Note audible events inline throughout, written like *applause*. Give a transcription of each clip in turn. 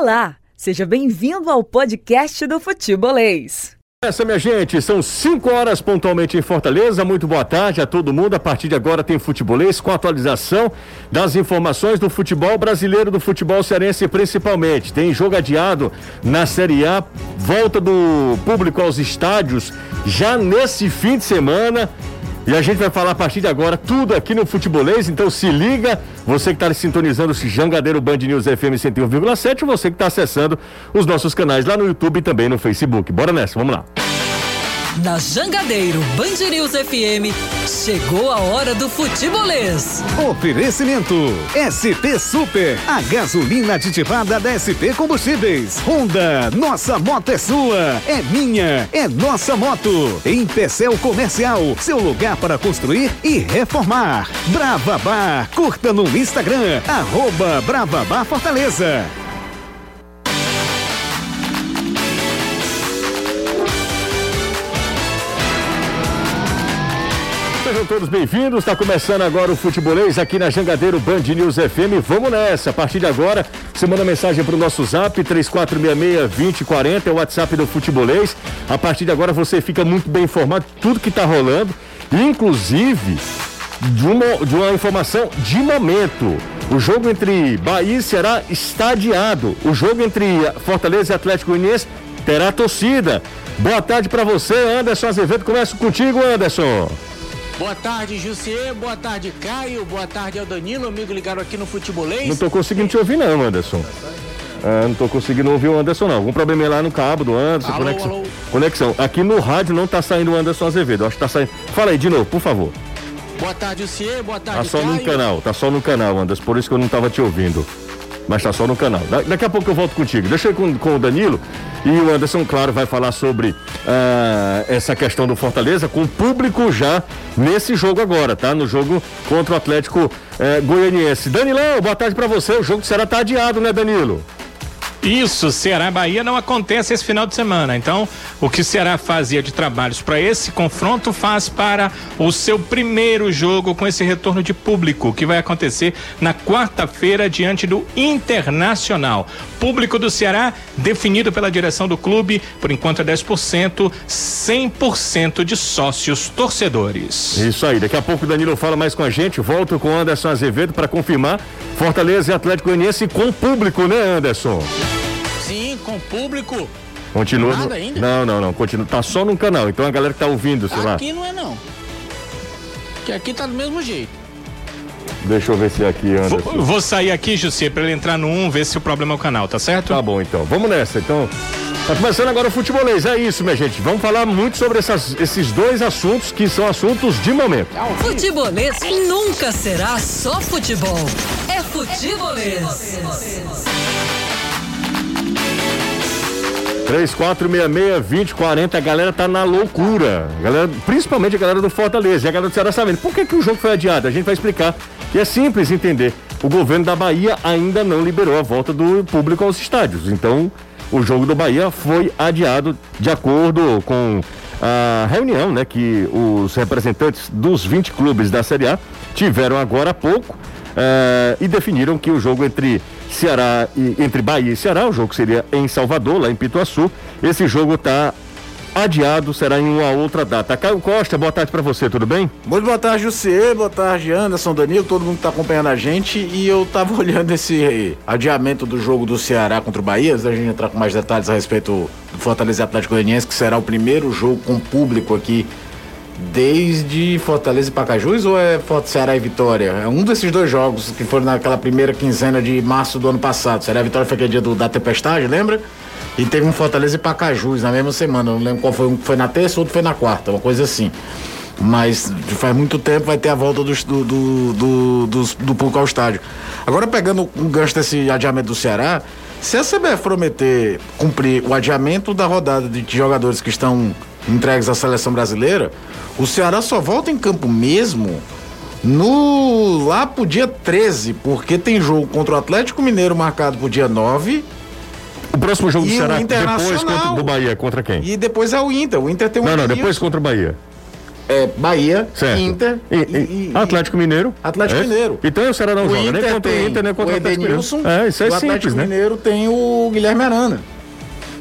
Olá, seja bem-vindo ao podcast do Futebolês. Essa, minha gente, são 5 horas pontualmente em Fortaleza. Muito boa tarde a todo mundo. A partir de agora tem futebolês com atualização das informações do futebol brasileiro, do futebol cearense principalmente. Tem jogo adiado na Série A, volta do público aos estádios já nesse fim de semana. E a gente vai falar a partir de agora tudo aqui no Futebolês, então se liga, você que está sintonizando o Jangadeiro Band News FM 101,7 você que está acessando os nossos canais lá no YouTube e também no Facebook. Bora nessa, vamos lá. Na Jangadeiro Band News FM, chegou a hora do futebolês. Oferecimento SP Super, a gasolina aditivada da SP Combustíveis. Honda, nossa moto é sua, é minha, é nossa moto. Em Pecel Comercial, seu lugar para construir e reformar. Brava Bar, curta no Instagram, arroba Brava Bar Fortaleza. Todos bem-vindos. Está começando agora o Futebolês aqui na Jangadeiro Band News FM. Vamos nessa. A partir de agora, você manda mensagem para o nosso zap 3466-2040, é o WhatsApp do Futebolês. A partir de agora você fica muito bem informado de tudo que está rolando, inclusive de uma, de uma informação de momento. O jogo entre Bahia e Ceará está adiado. O jogo entre Fortaleza e Atlético Goianiense terá torcida. Boa tarde para você, Anderson Azevedo. Começo contigo, Anderson. Boa tarde, Jussier. Boa tarde, Caio. Boa tarde ao Danilo, amigo ligado aqui no Futebolês. Não tô conseguindo te ouvir, não, Anderson. Ah, não tô conseguindo ouvir o Anderson, não. Algum problema lá no cabo do Anderson? Alô, conexão. alô. conexão. Aqui no rádio não tá saindo o Anderson Azevedo. Acho que tá saindo. Fala aí de novo, por favor. Boa tarde, Jussier. Boa tarde, Tá só Caio. no canal, tá só no canal, Anderson. Por isso que eu não tava te ouvindo. Mas tá só no canal. Da- daqui a pouco eu volto contigo. Ir com, com o Danilo. E o Anderson, claro, vai falar sobre ah, essa questão do Fortaleza com o público já nesse jogo agora, tá? No jogo contra o Atlético eh, Goianiense. Danilão, boa tarde pra você. O jogo será tá adiado, né, Danilo? Isso, Ceará Bahia não acontece esse final de semana. Então, o que o Ceará fazia de trabalhos para esse confronto faz para o seu primeiro jogo com esse retorno de público, que vai acontecer na quarta-feira diante do Internacional. Público do Ceará definido pela direção do clube, por enquanto é 10%, 100% de sócios torcedores. Isso aí, daqui a pouco o Danilo fala mais com a gente. Volto com o Anderson Azevedo para confirmar Fortaleza e Atlético Goianiense com público, né, Anderson? Com público. Continua. Nada no- ainda? Não, não, não. Continua. Tá só no canal. Então a galera que tá ouvindo, sei lá. Aqui não é não. Que aqui tá do mesmo jeito. Deixa eu ver se é aqui, Vou, Anderson. vou sair aqui, José, para ele entrar no 1, ver se o problema é o canal, tá certo? Tá bom, então. Vamos nessa. Então, tá começando agora o futebolês. É isso, minha gente. Vamos falar muito sobre essas- esses dois assuntos que são assuntos de momento. Futebolês nunca será só futebol. É futebolês. 3466-2040, a galera tá na loucura. A galera, principalmente a galera do Fortaleza. E a galera do Ceará sabendo. Por que, que o jogo foi adiado? A gente vai explicar. E é simples entender. O governo da Bahia ainda não liberou a volta do público aos estádios. Então, o jogo do Bahia foi adiado de acordo com a reunião né, que os representantes dos 20 clubes da Série A tiveram agora há pouco. Eh, e definiram que o jogo entre Ceará e entre Bahia e Ceará, o jogo seria em Salvador, lá em Pituaçu. Esse jogo está adiado, será em uma outra data. Caio Costa, boa tarde para você, tudo bem? Muito boa tarde, Jussier, boa tarde, Anderson, Danilo, todo mundo que tá acompanhando a gente. E eu tava *laughs* olhando esse adiamento do jogo do Ceará contra o Bahia, antes da gente entrar com mais detalhes a respeito do Fortaleza Atlético Goianiense, que será o primeiro jogo com público aqui desde Fortaleza e Pacajus ou é Ceará e Vitória? É um desses dois jogos que foram naquela primeira quinzena de março do ano passado. Ceará e Vitória foi aquele dia do, da tempestade, lembra? E teve um Fortaleza e Pacajus na mesma semana. Não lembro qual foi. Um foi na terça, outro foi na quarta, uma coisa assim. Mas faz muito tempo vai ter a volta dos- do, do, do, dos- do público ao estádio. Agora, pegando um gancho desse adiamento do Ceará, se a CBF prometer cumprir o adiamento da rodada de jogadores que estão entregues à seleção brasileira, o Ceará só volta em campo mesmo no lá pro dia 13, porque tem jogo contra o Atlético Mineiro marcado pro dia 9 O próximo jogo do E Ceará depois contra, do Bahia, contra quem? e depois é o Inter. O Inter tem um Não, não, depois contra o Bahia. é Bahia, Certo. Inter E- e- Atlético Mineiro. Atlético É? Mineiro. Então o Ceará não O joga nem Inter contra o Inter, nem contra o Atlético Mineiro. É, isso é o simples, Atlético né? Mineiro tem o Guilherme Arana.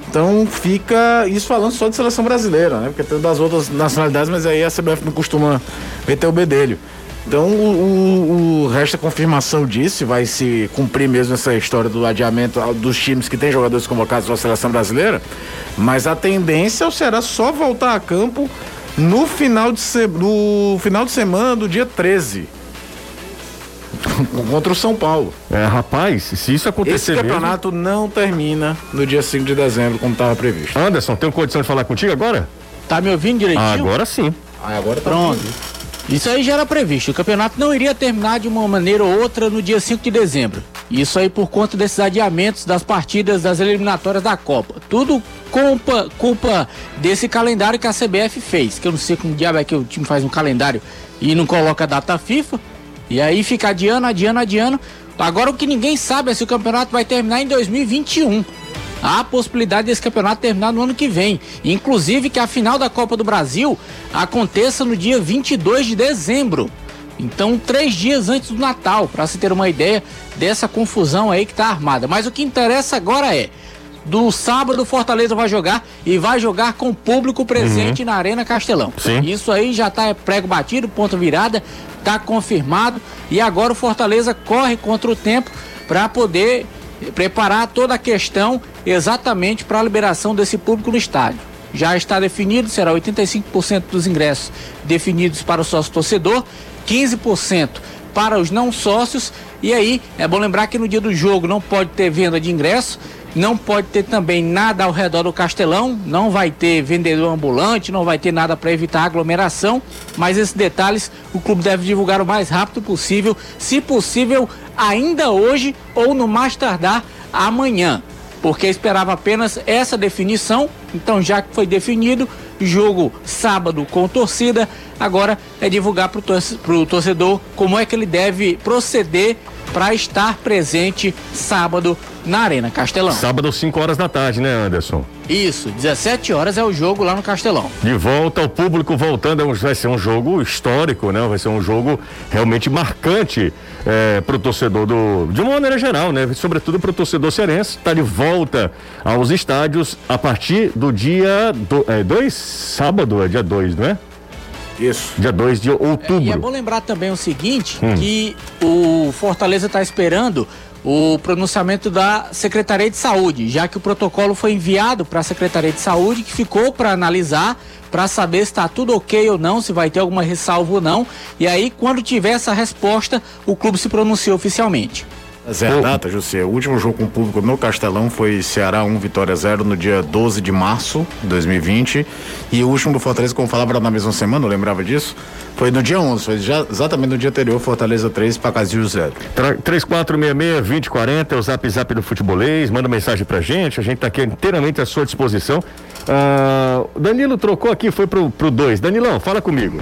Então fica isso falando só de seleção brasileira, né? Porque tem das outras nacionalidades, mas aí a CBF não costuma meter o bedelho. Então o, o, o resta confirmação disso, vai se cumprir mesmo essa história do adiamento dos times que têm jogadores convocados para a seleção brasileira. Mas a tendência é o Ceará só voltar a campo no final de, se, no final de semana do dia 13. *laughs* Contra o São Paulo. É, rapaz, se isso acontecer Esse mesmo... campeonato não termina no dia 5 de dezembro, como estava previsto. Anderson, tem condição de falar contigo agora? Tá me ouvindo direitinho? Agora sim. Ah, agora tá Pronto. Isso aí já era previsto. O campeonato não iria terminar de uma maneira ou outra no dia 5 de dezembro. Isso aí por conta desses adiamentos das partidas das eliminatórias da Copa. Tudo culpa, culpa desse calendário que a CBF fez. Que eu não sei como diabo é que o time faz um calendário e não coloca a data FIFA. E aí fica adiando, adiando, adiando. Agora o que ninguém sabe é se o campeonato vai terminar em 2021. Há a possibilidade desse campeonato terminar no ano que vem. Inclusive que a final da Copa do Brasil aconteça no dia 22 de dezembro. Então, três dias antes do Natal, para se ter uma ideia dessa confusão aí que tá armada. Mas o que interessa agora é. Do sábado, o Fortaleza vai jogar e vai jogar com público presente na Arena Castelão. Sim. Isso aí já tá prego batido, ponto virada, tá confirmado. E agora o Fortaleza corre contra o tempo para poder preparar toda a questão exatamente para a liberação desse público no estádio. Já está definido, será 85% dos ingressos definidos para o sócio torcedor, 15% para os não sócios. E aí, é bom lembrar que no dia do jogo não pode ter venda de ingresso, não pode ter também nada ao redor do Castelão, não vai ter vendedor ambulante, não vai ter nada para evitar aglomeração, mas esses detalhes o clube deve divulgar o mais rápido possível, se possível ainda hoje ou no mais tardar amanhã, porque esperava apenas essa definição, então já que foi definido, jogo sábado com torcida, agora é divulgar para o torcedor como é que ele deve proceder para estar presente sábado na Arena Castelão. Sábado, 5 horas da tarde, né, Anderson? Isso, 17 horas é o jogo lá no Castelão. De volta, o público voltando, é vai ser um jogo histórico, né? Vai ser um jogo realmente marcante é, para o torcedor do, de uma maneira geral, né? Sobretudo para o torcedor cearense, está de volta aos estádios a partir do dia 2, sábado, é dia 2, não é? Isso. Dia 2 de outubro. E é bom lembrar também o seguinte, Hum. que o Fortaleza está esperando o pronunciamento da Secretaria de Saúde, já que o protocolo foi enviado para a Secretaria de Saúde, que ficou para analisar, para saber se está tudo ok ou não, se vai ter alguma ressalva ou não. E aí, quando tiver essa resposta, o clube se pronuncia oficialmente. Mas é a data, José. O último jogo com público no Castelão foi Ceará 1, Vitória 0 no dia 12 de março de 2020. E o último do Fortaleza, como falava, era na mesma semana, eu lembrava disso. Foi no dia 11, foi já, exatamente no dia anterior, Fortaleza 3, Pacazil 0. Tra- 3466-2040 é o zap zap do futebolês, manda mensagem pra gente, a gente tá aqui inteiramente à sua disposição. O Danilo trocou aqui, foi pro 2. Danilão, fala comigo.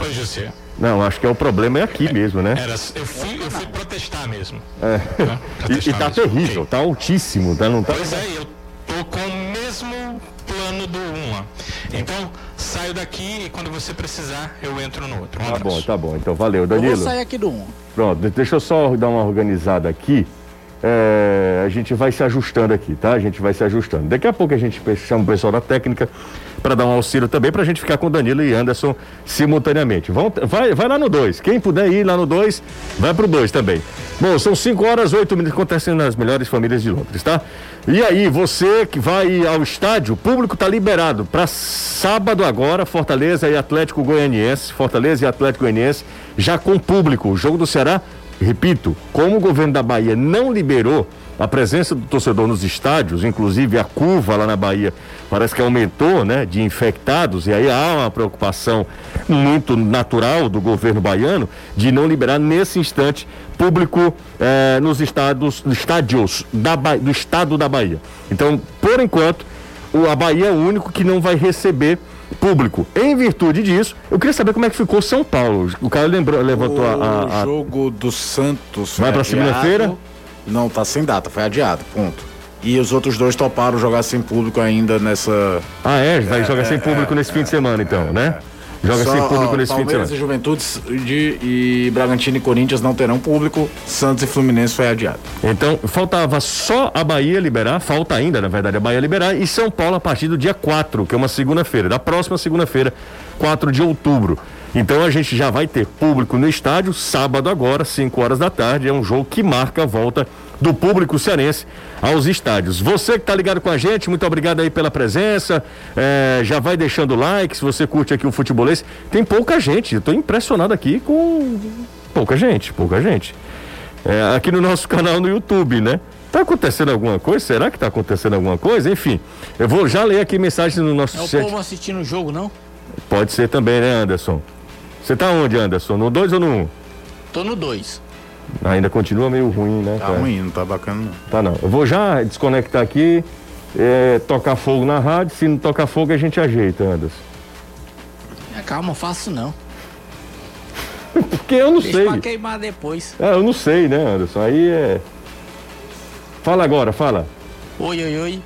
Oi, José. Não, acho que é o problema é aqui mesmo, né? Era, eu, fui, eu fui protestar mesmo. É. *laughs* E, Protestar e tá mesmo. terrível, tá altíssimo, tá? Não tá... Pois é, eu tô com o mesmo plano do uma. Então, saio daqui e quando você precisar, eu entro no outro. Um Tá bom, tá bom. Então, valeu, Eu vou Danilo. sair aqui do 1. Pronto, de- deixa eu só dar uma organizada aqui. É, a gente vai se ajustando aqui, tá? A gente vai se ajustando. Daqui a pouco a gente chama o pessoal da técnica para dar um auxílio também, para a gente ficar com Danilo e Anderson simultaneamente. Vão, vai, vai lá no 2. Quem puder ir lá no 2, vai pro 2 também. Bom, são 5 horas, 8 minutos acontecendo nas melhores famílias de Londres, tá? E aí, você que vai ao estádio, o público tá liberado para sábado agora, Fortaleza e Atlético Goianiense, Fortaleza e Atlético Goianiense, já com público. O jogo do Ceará Repito, como o governo da Bahia não liberou a presença do torcedor nos estádios, inclusive a curva lá na Bahia parece que aumentou, né, de infectados, e aí há uma preocupação muito natural do governo baiano de não liberar nesse instante público eh, nos estados, estádios da, do estado da Bahia. Então, por enquanto, o, a Bahia é o único que não vai receber público. Em virtude disso, eu queria saber como é que ficou São Paulo. O cara lembrou, levantou a- a- a O jogo do Santos Vai adiado. segunda-feira? Não, tá sem data, foi adiado, ponto. E os outros dois toparam jogar sem público ainda nessa. Ah, é? Vai jogar sem público nesse fim de semana, então, né? joga Só, sem público ó, nesse fim de Palmeiras semana. e Juventudes de, e Bragantino e Corinthians não terão público. Santos e Fluminense foi adiado. Então, faltava só a Bahia liberar, falta ainda, na verdade, a Bahia liberar, e São Paulo a partir do dia 4, que é uma segunda-feira, da próxima segunda-feira, 4 de outubro. Então a gente já vai ter público no estádio, sábado agora, 5 horas da tarde. É um jogo que marca a volta do público cearense aos estádios. Você que está ligado com a gente, muito obrigado aí pela presença. É, já vai deixando like se você curte aqui o futebolês. Tem pouca gente, eu estou impressionado aqui com pouca gente, pouca gente. É, aqui no nosso *laughs* canal no YouTube, né? Tá acontecendo alguma coisa? Será que tá acontecendo alguma coisa? Enfim, eu vou já ler aqui mensagens no nosso É o chat. povo assistindo o jogo, não? Pode ser também, né, Anderson? Você tá onde, Anderson? No 2 ou no 1? Um? Tô no 2. Ainda continua meio ruim, né? Tá cara? ruim, não tá bacana não. Tá não. Eu vou já desconectar aqui, é, tocar fogo na rádio. Se não tocar fogo, a gente ajeita, Anderson. É, calma, faço não. *laughs* Porque eu não Deixa sei. pra queimar depois. É, eu não sei, né, Anderson? Aí é. Fala agora, fala. Oi, oi, oi.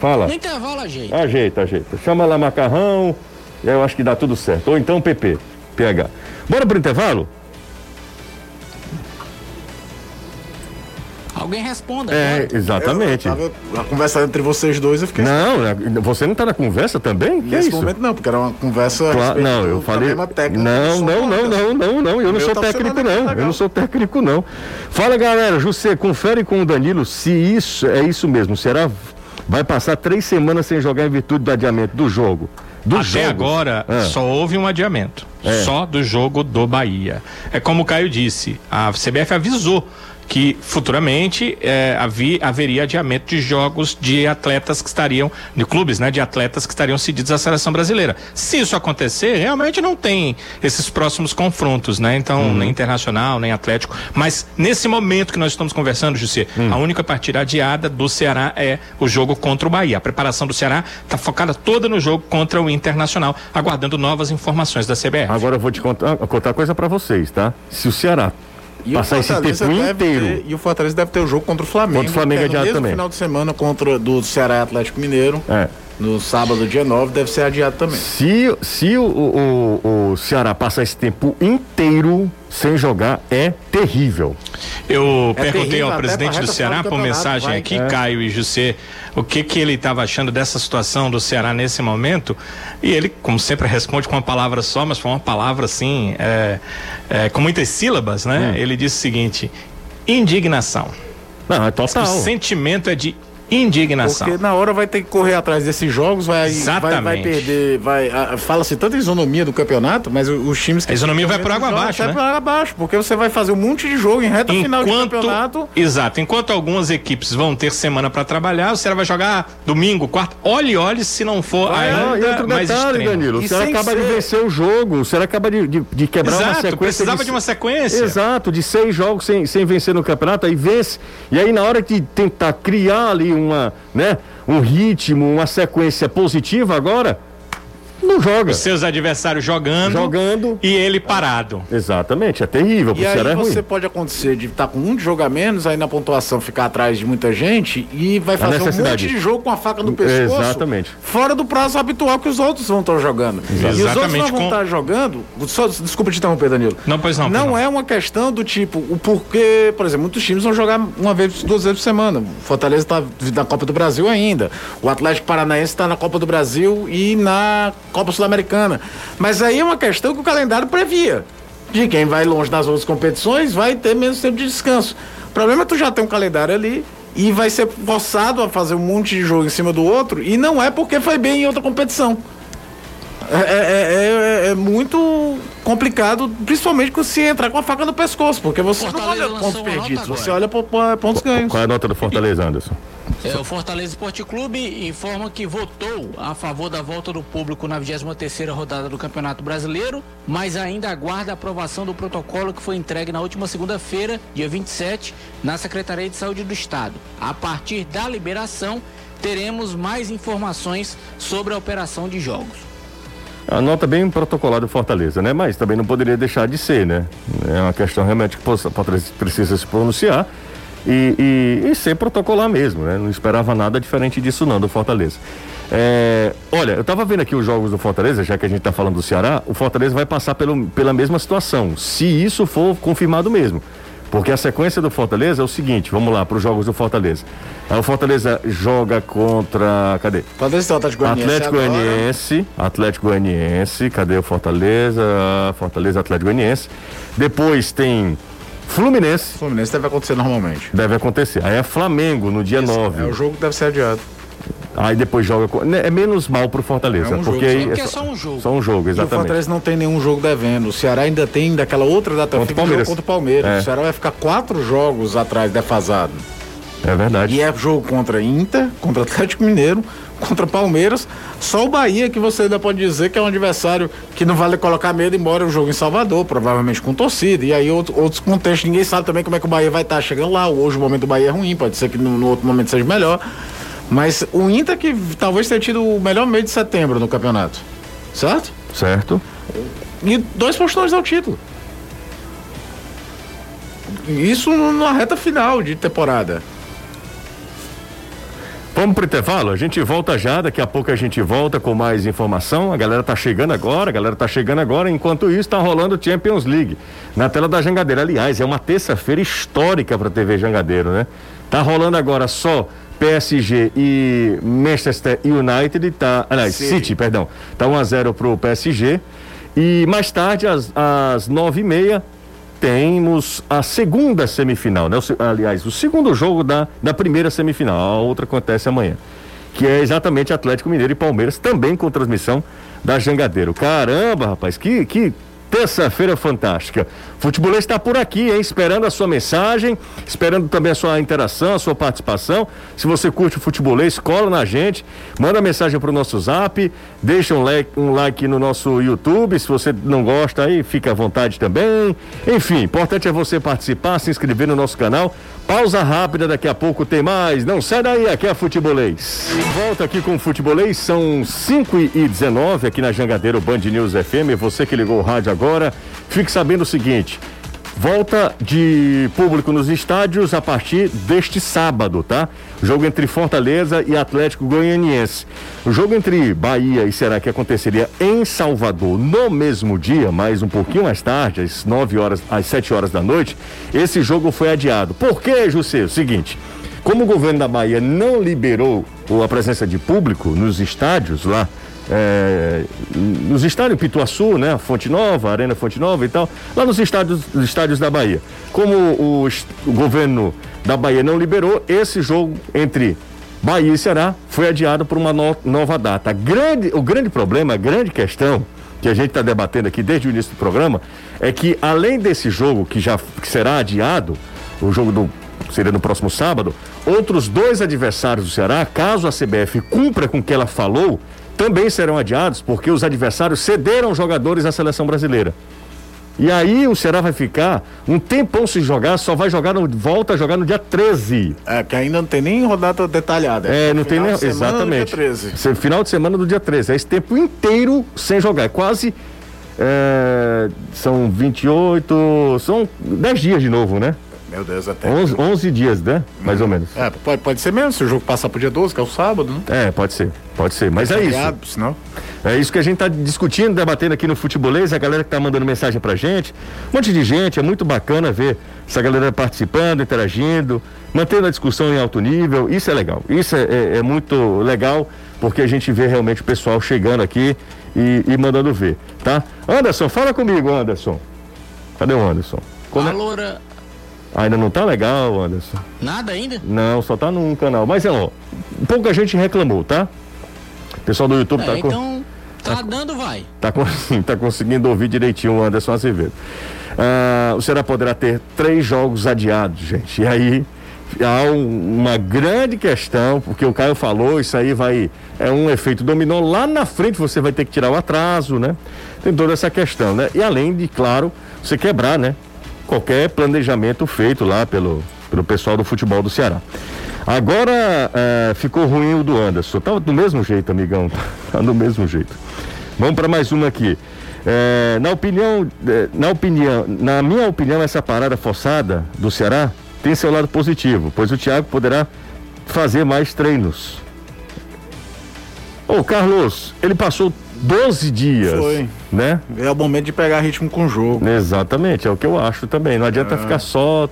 Fala. No intervalo, ajeita. Ajeita, ajeita. Chama lá macarrão, eu acho que dá tudo certo. Ou então PP, PH. Bora pro intervalo? Alguém responda. É, exatamente. Eu tava- a conversa entre vocês dois, eu fiquei. Não, né, você não tá na conversa também? Que é Nesse isso? momento não, porque era uma conversa. a Claro, respeito não, eu falei. problema técnico Não, não, não, não, não, não. Eu não sou tá técnico, não. legal. Eu não sou técnico, não. Fala, galera. José, confere com o Danilo se isso é isso mesmo. Será vai passar três semanas sem jogar em virtude do adiamento do jogo? Do Até jogo. agora, Ah. só houve um adiamento. É. Só do jogo do Bahia. É como o Caio disse, a CBF avisou que futuramente havi- haveria adiamento de jogos de atletas que estariam, de clubes, né, de atletas que estariam cedidos à seleção brasileira. Se isso acontecer, realmente não tem esses próximos confrontos, né? Então, Uhum. nem internacional, nem atlético. Mas nesse momento que nós estamos conversando, José, Hum. a única partida adiada do Ceará é o jogo contra o Bahia. A preparação do Ceará está focada toda no jogo contra o Internacional, aguardando novas informações da CBF. Agora eu vou te contar, contar coisa pra vocês, tá? Se o Ceará E passar esse tempo inteiro. ter- e o Fortaleza deve ter o jogo contra o Flamengo. Contra o Flamengo é adiado também. final de semana contra do Ceará Atlético Mineiro. É. No sábado, dia 9, deve ser adiado também. Se, se o, o, o, Ceará passar esse tempo inteiro sem jogar, é terrível. Eu É perguntei terrível ao presidente do Ceará por mensagem vai. aqui, É. Caio e José, o que que ele estava achando dessa situação do Ceará nesse momento. E ele, como sempre, responde com uma palavra só, mas foi uma palavra assim, é, é, com muitas sílabas, né? Hum. Ele disse o seguinte: indignação. Não, é total. O sentimento é de indignação. Porque na hora vai ter que correr atrás desses jogos, vai, vai, vai Exatamente. perder, vai. Fala-se tanta isonomia do campeonato, mas o- os times que. A isonomia vai por água abaixo, Vai né? por água abaixo, porque você vai fazer um monte de jogo em reta final de campeonato. Exato. Enquanto algumas equipes vão ter semana para trabalhar, o Ceará vai jogar domingo, quarto. Olhe, olhe se não for Ah, e ainda outro mais detalhe, extremo. Danilo, o E Ceará acaba de ser- vencer o jogo, o Ceará acaba de, de, de quebrar uma Exato, sequência. precisava de uma sequência. Exato, de seis jogos sem, sem vencer no campeonato, aí vence. E aí na hora de tentar criar ali uma, né, um ritmo, uma sequência positiva agora, não joga. Os seus adversários jogando, Jogando. e ele parado. Exatamente, é terrível, E aí é ruim. você pode acontecer de estar com um jogo a menos, aí na pontuação ficar atrás de muita gente e vai fazer um monte de jogo com a faca no pescoço. Exatamente. Fora do prazo habitual que os outros vão estar jogando. E os outros Exatamente, não vão com- estar jogando. Só, desculpa te interromper, Danilo. Não, pois não, pois Não não. é uma questão do tipo, o porquê, por exemplo, muitos times vão jogar uma vez, duas vezes por semana. O Fortaleza está na Copa do Brasil ainda. O Atlético Paranaense está na Copa do Brasil e na Copa Sul-Americana. Mas aí é uma questão que o calendário previa. De quem vai longe das outras competições vai ter menos tempo de descanso. O problema é que tu já tem um calendário ali e vai ser forçado a fazer um monte de jogo em cima do outro e não é porque foi bem em outra competição. É, é- é- é muito complicado, principalmente quando se entrar com a faca no pescoço, porque você não Fortaleza olha lançou pontos perdidos, você olha po- po- pontos ganhos. Qual é a nota do Fortaleza, Anderson? É, o Fortaleza Esporte Clube informa que votou a favor da volta do público na 23ª rodada do Campeonato Brasileiro, mas ainda aguarda a aprovação do protocolo que foi entregue na última segunda-feira, dia 27, na Secretaria de Saúde do Estado. A partir da liberação, teremos mais informações sobre a operação de jogos. A nota bem protocolada do Fortaleza, né? Mas também não poderia deixar de ser, né? É uma questão realmente que o Fortaleza precisa se pronunciar e, e, e ser protocolar mesmo, né? Não esperava nada diferente disso não, do Fortaleza. É, olha, eu estava vendo aqui os jogos do Fortaleza, já que a gente está falando do Ceará, o Fortaleza vai passar pelo, pela mesma situação, se isso for confirmado mesmo. Porque a sequência do Fortaleza é o seguinte, vamos lá para os jogos do Fortaleza. Aí o Fortaleza joga contra, cadê? Fortaleza Atlético Goianiense. Atlético Goianiense, Atlético Goianiense, cadê o Fortaleza? Fortaleza Atlético Goianiense. Depois tem Fluminense. Fluminense deve acontecer normalmente. Deve acontecer. Aí é Flamengo no dia 9. É o jogo que deve ser adiado. Aí depois joga. com- né, É menos mal pro Fortaleza. É um porque jogo, aí. Porque é só um jogo. Só um jogo, E o exatamente. Fortaleza não tem nenhum jogo devendo. O Ceará ainda tem daquela outra data Contra o Palmeiras. contra o Palmeiras. É. O Ceará vai ficar quatro jogos atrás defasado. É verdade. E é jogo contra Inter, contra Atlético Mineiro, contra Palmeiras. Só o Bahia que você ainda pode dizer que é um adversário que não vale colocar medo, embora o jogo em Salvador, provavelmente com torcida. E aí outro- outros contextos, ninguém sabe também como é que o Bahia vai estar chegando lá. Hoje o momento do Bahia é ruim, pode ser que no, no outro momento seja melhor. Mas o Inter que talvez tenha tido o melhor mês de setembro no campeonato. Certo? Certo? E dois postões ao título. Isso na reta final de temporada. Vamos pro intervalo? A gente volta já, daqui a pouco a gente volta com mais informação. A galera tá chegando agora, a galera tá chegando agora. Enquanto isso, tá rolando Champions League na tela da Jangadeira. Aliás, é uma terça-feira histórica pra TV Jangadeiro, né? Tá rolando agora só PSG e Manchester United, tá. Aliás, City, City. perdão. Tá 1 a 0 pro PSG. E mais tarde, às, às nove e meia, temos a segunda semifinal, né? Aliás, o segundo jogo da, da primeira semifinal. A outra acontece amanhã. Que é exatamente Atlético Mineiro e Palmeiras, também com transmissão da Jangadeiro. Caramba, rapaz, que, que terça-feira fantástica. Futebolês está por aqui, hein? Esperando a sua mensagem, esperando também a sua interação, a sua participação. Se você curte o futebolês, cola na gente, manda mensagem pro nosso zap, deixa um like, um like no nosso YouTube. Se você não gosta, aí fica à vontade também. Enfim, importante é você participar, se inscrever no nosso canal. Pausa rápida, daqui a pouco tem mais. Não sai daí, aqui é Futebolês. Volta aqui com o Futebolês, são 5 e 19 aqui na Jangadeiro Band News FM. Você que ligou o rádio agora, fique sabendo o seguinte. Volta de público nos estádios a partir deste sábado, tá? Jogo entre Fortaleza e Atlético Goianiense. O jogo entre Bahia e Será que aconteceria em Salvador no mesmo dia, mas um pouquinho mais tarde, às 9 horas, às 7 horas da noite, esse jogo foi adiado. Por quê, José? O seguinte, como o governo da Bahia não liberou a presença de público nos estádios lá, é, nos estádios Pituaçu, né? Fonte Nova, Arena Fonte Nova e tal, lá nos estádios, estádios da Bahia. Como o, o governo da Bahia não liberou, esse jogo entre Bahia e Ceará foi adiado por uma no- nova data. Grande, o grande problema, a grande questão que a gente está debatendo aqui desde o início do programa é que além desse jogo que já que será adiado, o jogo do seria no próximo sábado, outros dois adversários do Ceará, caso a CBF cumpra com o que ela falou, também serão adiados, porque os adversários cederam jogadores à seleção brasileira. E aí o Ceará vai ficar um tempão se jogar, só vai jogar no, volta a jogar no dia 13. É, que ainda não tem nem rodada detalhada. É, não tem nem. Exatamente. dia 13. Se- Final de semana do dia 13. É esse tempo inteiro sem jogar. É quase. é, são 28. São 10 dias de novo, né? Meu Deus, até. 11, 11 dias, né? Mais ou menos. É, pode, pode ser mesmo, se o jogo passar pro dia 12, que é o sábado, né? É, pode ser. Pode ser. Mas é isso. Senão. É isso que a gente está discutindo, debatendo aqui no Futebolês, a galera que está mandando mensagem pra gente. Um monte de gente, é muito bacana ver essa galera participando, interagindo, mantendo a discussão em alto nível. Isso é legal. Isso é, é- é muito legal, porque a gente vê realmente o pessoal chegando aqui e, e mandando ver, tá? Anderson, fala comigo, Anderson. Cadê o Anderson? Como é- Valora. Ainda não tá legal, Anderson? Nada ainda? Não, só tá num canal. Mas é, ó, pouca gente reclamou, tá? O pessoal do YouTube É, tá com... então, tá dando, vai. Tá, *laughs* tá conseguindo ouvir direitinho o Anderson Azevedo. Ah, o Ceará poderá ter três jogos adiados, gente. E aí há um- uma grande questão, porque o Caio falou, isso aí vai. É um efeito dominó. Lá na frente você vai ter que tirar o atraso, né? Tem toda essa questão, né? E além de, claro, você quebrar, né? Qualquer planejamento feito lá pelo, pelo pessoal do futebol do Ceará. Agora eh, ficou ruim o do Anderson. Tá do mesmo jeito, amigão. *laughs* Tá do mesmo jeito. Vamos para mais uma aqui. É, na opinião, é, na opinião, na minha opinião, essa parada forçada do Ceará tem seu lado positivo, pois o Thiago poderá fazer mais treinos. Ô, Carlos, ele passou 12 dias. Foi. Né? É o momento de pegar ritmo com o jogo. Exatamente, é o que eu acho também. Não adianta É. ficar só,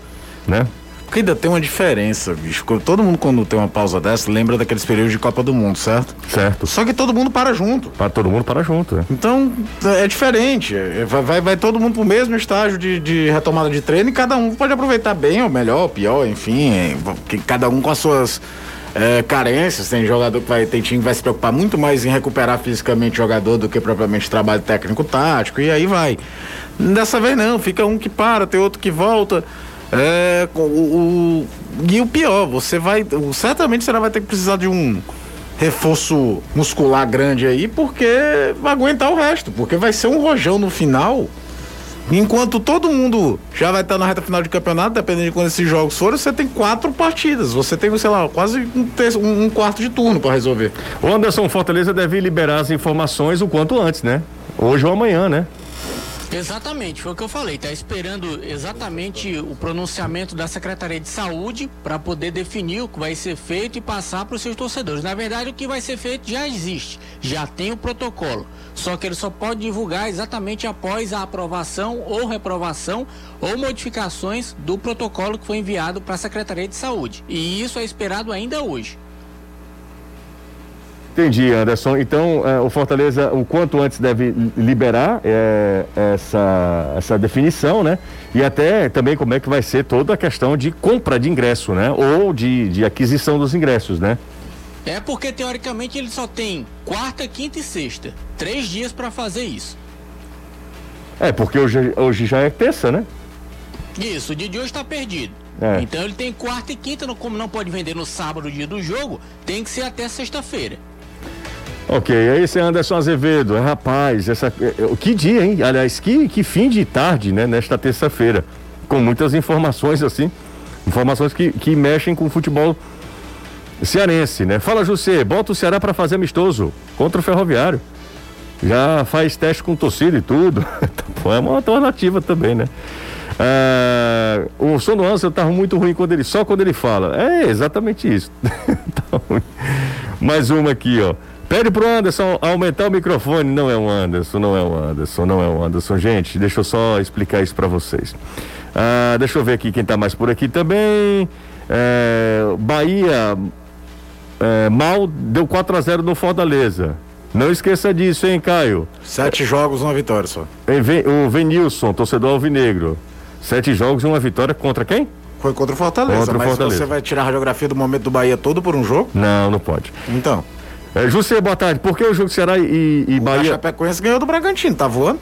né? Porque ainda tem uma diferença, bicho. Todo mundo, quando tem uma pausa dessa, lembra daqueles períodos de Copa do Mundo, certo? Certo. Só que todo mundo para junto. Para todo mundo para junto, né? Então, é diferente. É, Vai, vai, vai todo mundo pro mesmo estágio de, de retomada de treino e cada um pode aproveitar bem, ou melhor, ou pior, enfim. é, que cada um com as suas é, carências. Tem jogador que vai, tem time que vai se preocupar muito mais em recuperar fisicamente o jogador do que propriamente trabalho técnico-tático, e aí vai. Dessa vez não, fica um que para, tem outro que volta. É, o, o- e o pior, você vai. Certamente você vai ter que precisar de um reforço muscular grande aí, porque vai aguentar o resto, porque vai ser um rojão no final. Enquanto todo mundo já vai estar na reta final de campeonato, dependendo de quando esses jogos forem, você tem quatro partidas. Você tem, sei lá, quase um, terço- um- quarto de turno para resolver. O Anderson Fortaleza deve liberar as informações o quanto antes, né? Hoje ou amanhã, né? Exatamente, foi o que eu falei. Tá esperando exatamente o pronunciamento da Secretaria de Saúde para poder definir o que vai ser feito e passar para os seus torcedores. Na verdade, o que vai ser feito já existe, já tem o protocolo. Só que ele só pode divulgar exatamente após a aprovação ou reprovação ou modificações do protocolo que foi enviado para a Secretaria de Saúde. E isso é esperado ainda hoje. Entendi, Anderson. Então, é, o Fortaleza, o quanto antes deve liberar é, essa, essa definição, né? E até também como é que vai ser toda a questão de compra de ingresso, né? Ou de, de aquisição dos ingressos, né? É porque teoricamente ele só tem quarta, quinta e sexta. Três dias para fazer isso. É, porque hoje, hoje já é terça, né? Isso, o dia de hoje está perdido. É. Então ele tem quarta e quinta, como não pode vender no sábado, dia do jogo, tem que ser até sexta-feira. Ok, é esse é Anderson Azevedo. Rapaz, essa, é, é, que dia, hein? Aliás, que, que fim de tarde, né? Nesta terça-feira. Com muitas informações, assim. Informações que, que mexem com o futebol cearense, né? Fala, José, bota o Ceará para fazer amistoso contra o Ferroviário. Já faz teste com torcida e tudo. *laughs* Pô, é uma alternativa também, né? Ah, o som do Anderson tá muito ruim quando ele, só quando ele fala. É exatamente isso. *laughs* Tá. Mais uma aqui, ó. Pede pro Anderson aumentar o microfone. Não é o Anderson, não é o Anderson, não é o Anderson. Gente, deixa eu só explicar isso para vocês. Ah, deixa eu ver aqui quem tá mais por aqui também. É, Bahia é, mal deu 4 a 0 no Fortaleza. Não esqueça disso, hein, Caio? Sete jogos, uma vitória só. O Venilson, torcedor alvinegro. Sete jogos e uma vitória contra quem? Foi contra o Fortaleza, Contra o mas Fortaleza. você vai tirar a radiografia do momento do Bahia todo por um jogo? Não, não pode. Então, É, José, boa tarde. Por que o jogo Ceará e, e o Bahia. Chapecoense ganhou do Bragantino, tá voando?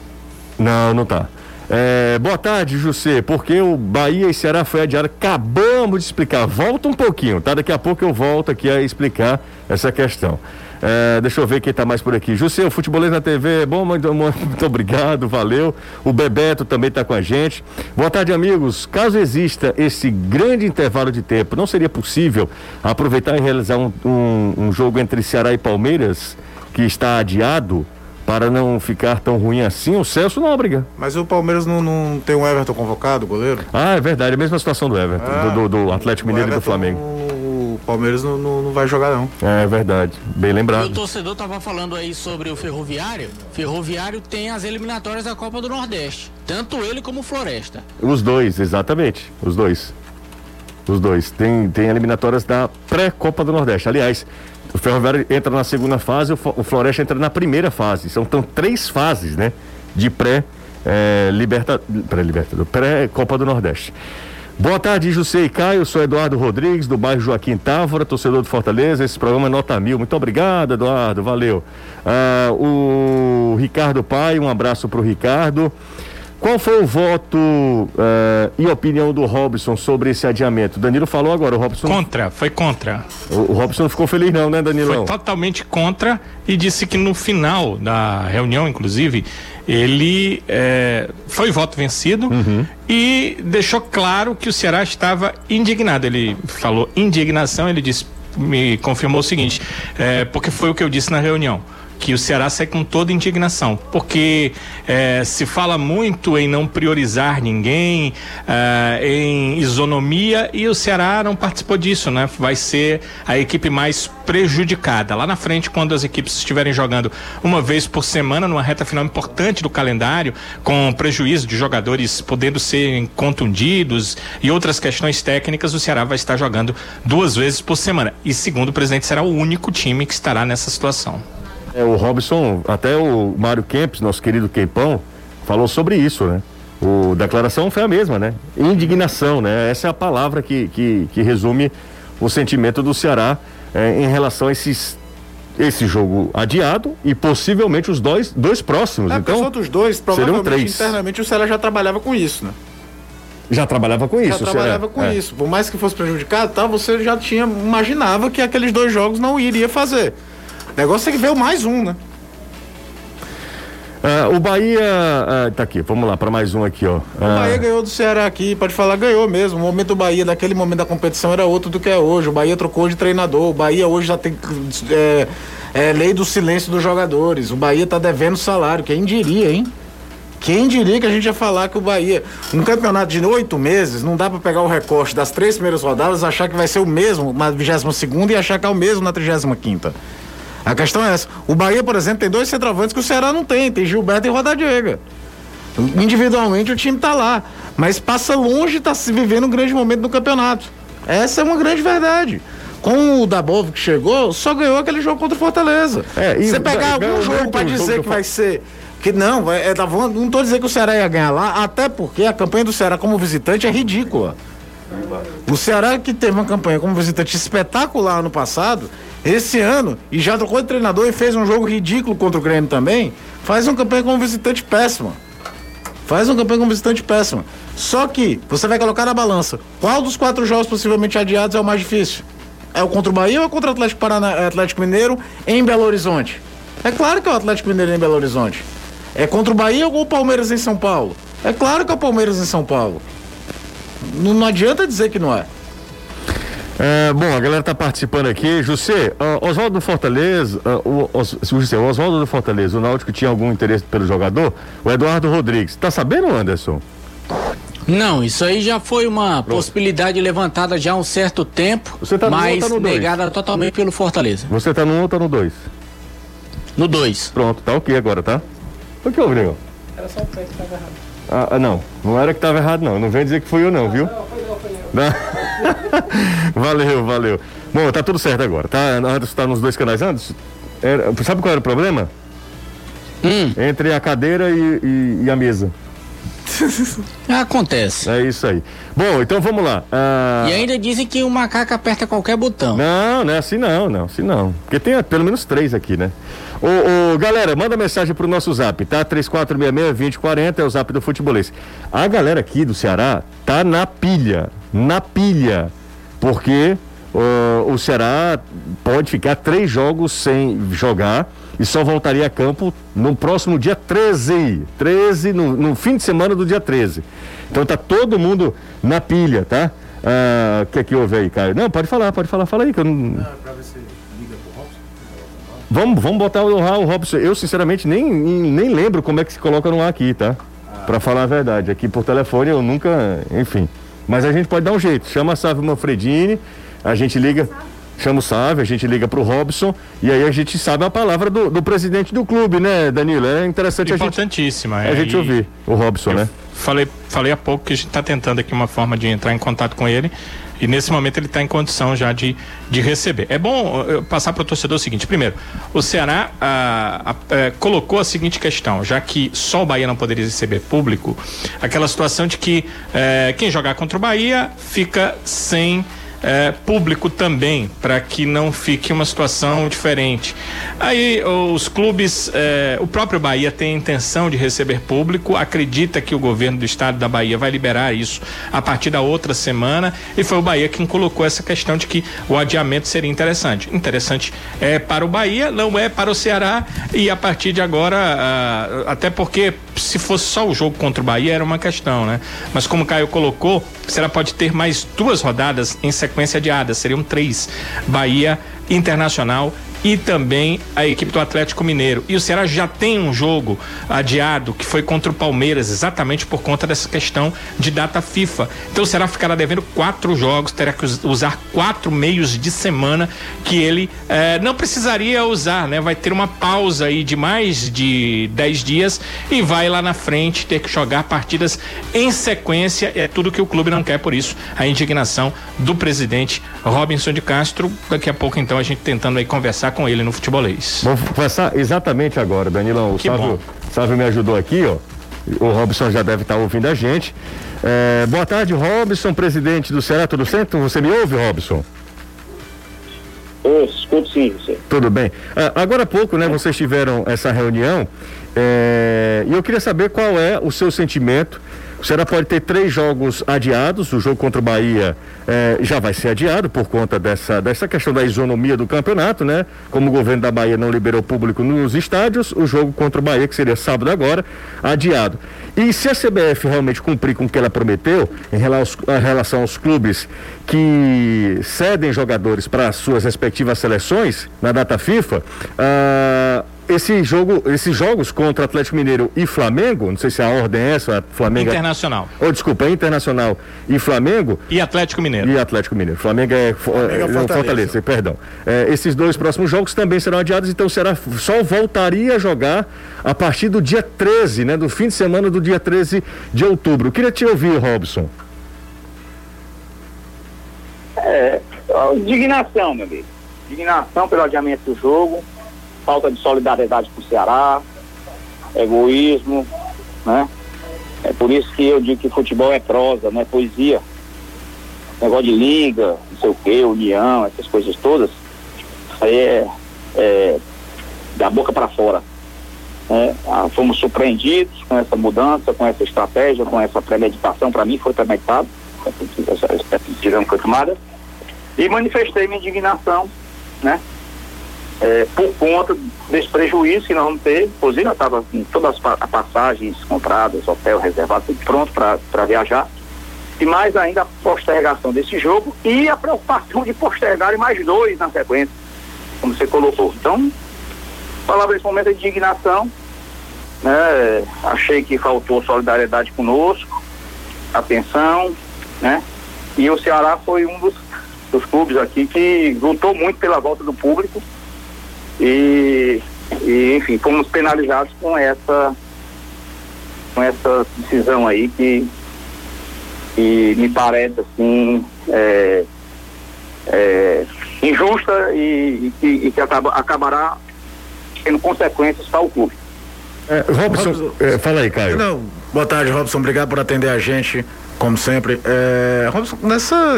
Não, não tá. É, boa tarde, José. Porque o Bahia e Ceará foi adiado. Acabamos de explicar. Volta um pouquinho, tá? Daqui a pouco eu volto aqui a explicar essa questão. É, deixa eu ver quem tá mais por aqui. José, o futebolês na TV é bom, muito, *laughs* muito obrigado, valeu. O Bebeto também tá com a gente. Boa tarde, amigos. Caso exista esse grande intervalo de tempo, não seria possível aproveitar e realizar um, um- um jogo entre Ceará e Palmeiras, que está adiado, para não ficar tão ruim assim? O Celso Nóbrega. Mas o Palmeiras não, não tem o Everton convocado, goleiro? Ah, é verdade, a mesma situação do Everton, Ah, do, do- Atlético Mineiro e do Flamengo. O Palmeiras não, não, não vai jogar, não. É verdade, bem E o lembrado. torcedor tava falando aí sobre o Ferroviário. Ferroviário tem as eliminatórias da Copa do Nordeste. Tanto ele como o Floresta. Os dois, exatamente, os dois. Os dois. Tem, tem eliminatórias da pré-Copa do Nordeste. Aliás, o Ferroviário entra na segunda fase, o Floresta entra na primeira fase. São então, três fases, né? De pré, eh, liberta, pré-libertador, pré-Copa do Nordeste. Boa tarde, José e Caio. Sou Eduardo Rodrigues, do bairro Joaquim Távora, torcedor do Fortaleza. Esse programa é nota mil. Muito obrigado, Eduardo. Valeu. Ah, o Ricardo Pai, um abraço para o Ricardo. Qual foi o voto eh, e opinião do Robson sobre esse adiamento? Danilo falou agora, o Robson. Contra, foi contra. O, o Robson não ficou feliz, não, né, Danilão? Foi totalmente contra e disse que no final da reunião, inclusive, ele eh, foi voto vencido e deixou claro que o Ceará estava indignado. Ele falou indignação, ele disse, me confirmou o seguinte, eh, porque foi o que eu disse na reunião. Que o Ceará sai com toda indignação, porque eh, se fala muito em não priorizar ninguém, eh, em isonomia e o Ceará não participou disso, né? Vai ser a equipe mais prejudicada. Lá na frente, quando as equipes estiverem jogando uma vez por semana, numa reta final importante do calendário, com prejuízo de jogadores podendo ser contundidos e outras questões técnicas, o Ceará vai estar jogando duas vezes por semana. E segundo o presidente, será o único time que estará nessa situação. É, o Robson, até o Mário Kempis, nosso querido Queipão, falou sobre isso, né? O declaração foi a mesma, né? Indignação, né? Essa é a palavra que, que, que resume o sentimento do Ceará é, em relação a esses esse jogo adiado e possivelmente os dois, dois próximos. É, então, os outros dois, provavelmente internamente o Ceará já trabalhava com isso, né? Já trabalhava com isso, Já trabalhava com é. isso. Por mais que fosse prejudicado, tá, você já tinha imaginava que aqueles dois jogos não iria fazer. O negócio é que veio mais um, né? Uh, o Bahia. Uh, tá aqui, vamos lá para mais um aqui, ó. O Bahia ganhou do Ceará aqui, pode falar, ganhou mesmo. O momento do Bahia, naquele momento da competição, era outro do que é hoje. O Bahia trocou de treinador. O Bahia hoje já tem é, é, lei do silêncio dos jogadores. O Bahia tá devendo salário. Quem diria, hein? Quem diria que a gente ia falar que o Bahia, um campeonato de oito meses, não dá para pegar o recorte das três primeiras rodadas, achar que vai ser o mesmo na 22 segunda e achar que é o mesmo na 35 quinta. A questão é essa. O Bahia, por exemplo, tem dois centroavantes que o Ceará não tem. Tem Gilberto e Rodadiega. Individualmente o time está lá. Mas passa longe de estar tá se vivendo um grande momento no campeonato. Essa é uma grande verdade. Com o Dabov que chegou, só ganhou aquele jogo contra o Fortaleza. É, Você pegar algum jogo para dizer que vai ser. Que não, é, tá, não estou dizendo que o Ceará ia ganhar lá, até porque a campanha do Ceará como visitante é ridícula. O Ceará que teve uma campanha como visitante espetacular ano passado, esse ano, e já trocou de treinador e fez um jogo ridículo contra o Grêmio também, faz uma campanha como visitante péssima. Faz uma campanha como visitante péssima. Só que você vai colocar na balança qual dos quatro jogos possivelmente adiados é o mais difícil? É o contra o Bahia ou é contra o Atlético, é, Atlético Mineiro em Belo Horizonte? É claro que é o Atlético Mineiro em Belo Horizonte. É contra o Bahia ou o Palmeiras em São Paulo? É claro que é o Palmeiras em São Paulo. Não, não adianta dizer que não é. É, bom, a galera tá participando aqui. José, uh, Oswaldo do Fortaleza, uh, o, Os, José, o Oswaldo do Fortaleza, o Náutico tinha algum interesse pelo jogador? O Eduardo Rodrigues, tá sabendo, Anderson? Não, isso aí já foi uma Pronto. possibilidade levantada já há um certo tempo, Você tá mas no, tá negada totalmente pelo Fortaleza. Você tá no 1 um, ou tá no 2? No 2. Pronto, tá ok agora, tá? O que houve? Era só o pé que tava errado. Ah, ah, não, não era que tava errado não, não vem dizer que fui eu não, viu? Não, foi eu, foi eu. *laughs* valeu, valeu. Bom, tá tudo certo agora. Tá, Anderson tá nos dois canais antes. Era, sabe qual era o problema? Hum. Entre a cadeira e, e, e a mesa. *laughs* Acontece. É isso aí. Bom, então vamos lá. Ah... E ainda dizem que o macaco aperta qualquer botão. Não, não é assim não, não, assim não. Porque tem pelo menos três aqui, né? Ô, ô, galera, manda mensagem pro nosso zap, tá? 3466-2040 é o zap do futebolês. A galera aqui do Ceará tá na pilha, na pilha, porque uh, o Ceará pode ficar três jogos sem jogar e só voltaria a campo no próximo dia 13. 13, no, no fim de semana do dia 13. Então tá todo mundo na pilha, tá? Ah, o que é que houve aí, Caio? Não, pode falar, pode falar, fala aí que eu não. Não, pra ver se liga pro Robson. Vamos, vamos botar o, o Robson. Eu, sinceramente, nem, nem lembro como é que se coloca no ar aqui, tá? Ah. Pra falar a verdade. Aqui por telefone eu nunca. Enfim. Mas a gente pode dar um jeito. Chama a Sávio Manfredini, a gente liga chama o Sávio, a gente liga para o Robson e aí a gente sabe a palavra do, do, presidente do clube, né, Danilo? É interessante Importantíssima, a gente, é, a gente ouvir o Robson, né? Falei, falei há pouco que a gente está tentando aqui uma forma de entrar em contato com ele e nesse momento ele está em condição já de, de receber. É bom passar para o torcedor o seguinte: primeiro, o Ceará ah, ah, eh, colocou a seguinte questão, já que só o Bahia não poderia receber público, aquela situação de que eh, quem jogar contra o Bahia fica sem é, público também, para que não fique uma situação diferente. Aí os clubes, é, o próprio Bahia tem intenção de receber público, acredita que o governo do estado da Bahia vai liberar isso a partir da outra semana e foi o Bahia quem colocou essa questão de que o adiamento seria interessante. Interessante é para o Bahia, não é para o Ceará e a partir de agora, ah, até porque se fosse só o jogo contra o Bahia era uma questão, né? Mas como o Caio colocou, o Ceará pode ter mais duas rodadas em sequência adiada, seriam três. Bahia, Internacional e também a equipe do Atlético Mineiro. E o Ceará já tem um jogo adiado que foi contra o Palmeiras, exatamente por conta dessa questão de data FIFA. Então o Ceará ficará devendo quatro jogos, terá que usar quatro meios de semana que ele eh, não precisaria usar, né? Vai ter uma pausa aí de mais de dez dias e vai lá na frente ter que jogar partidas em sequência. É tudo que o clube não quer, por isso a indignação do presidente Robinson de Castro. Daqui a pouco, então, a gente tentando aí conversar com ele no futebolês. Vamos conversar exatamente agora, Danilão. O Sávio, Sávio me ajudou aqui, ó. O Robson já deve estar ouvindo a gente. É, boa tarde, Robson, presidente do Ceará, tudo certo? Você me ouve, Robson? Eu escuto sim, você. Tudo bem. Ah, agora há pouco, né, vocês tiveram essa reunião é, e eu queria saber qual é o seu sentimento o Ceará pode ter três jogos adiados. O jogo contra o Bahia eh, já vai ser adiado por conta dessa, dessa questão da isonomia do campeonato, né? Como o governo da Bahia não liberou público nos estádios, o jogo contra o Bahia, que seria sábado agora, adiado. E se a CBF realmente cumprir com o que ela prometeu em relação, em relação aos clubes que cedem jogadores para suas respectivas seleções na data FIFA, ah, esse jogo, esses jogos contra Atlético Mineiro e Flamengo, não sei se a ordem é essa, Flamengo. Internacional. Ou oh, desculpa, é Internacional e Flamengo. E Atlético Mineiro. E Atlético Mineiro. Flamengo é, Flamengo é, é Fortaleza. Fortaleza, perdão. É, esses dois próximos jogos também serão adiados, então será só voltaria a jogar a partir do dia 13, né? Do fim de semana do dia 13 de outubro. Eu queria te ouvir, Robson. É, indignação, meu amigo. Indignação pelo adiamento do jogo falta de solidariedade com o Ceará, egoísmo, né? É por isso que eu digo que futebol é prosa, não é poesia. Negócio de liga, não sei o que, união, essas coisas todas, isso aí é, é da boca para fora. É, ah, fomos surpreendidos com essa mudança, com essa estratégia, com essa premeditação, para mim foi premeditado, essa decisão foi tomada, e manifestei minha indignação, né? É, por conta desse prejuízo que nós vamos ter. Inclusive, nós estava com todas as passagens compradas, hotel reservado, tudo pronto para viajar. E mais ainda a postergação desse jogo e a preocupação de postergarem mais dois na sequência, como você colocou. Então, falava nesse momento de indignação, né? Achei que faltou solidariedade conosco, atenção, né? E o Ceará foi um dos, dos clubes aqui que lutou muito pela volta do público e, e, enfim, fomos penalizados com essa com essa decisão aí que, que me parece assim é, é, injusta e, e, e que acaba, acabará tendo consequências para o clube. É, Robson, Robson é, fala aí, Caio. Não, boa tarde, Robson. Obrigado por atender a gente, como sempre. É, Robson, nessa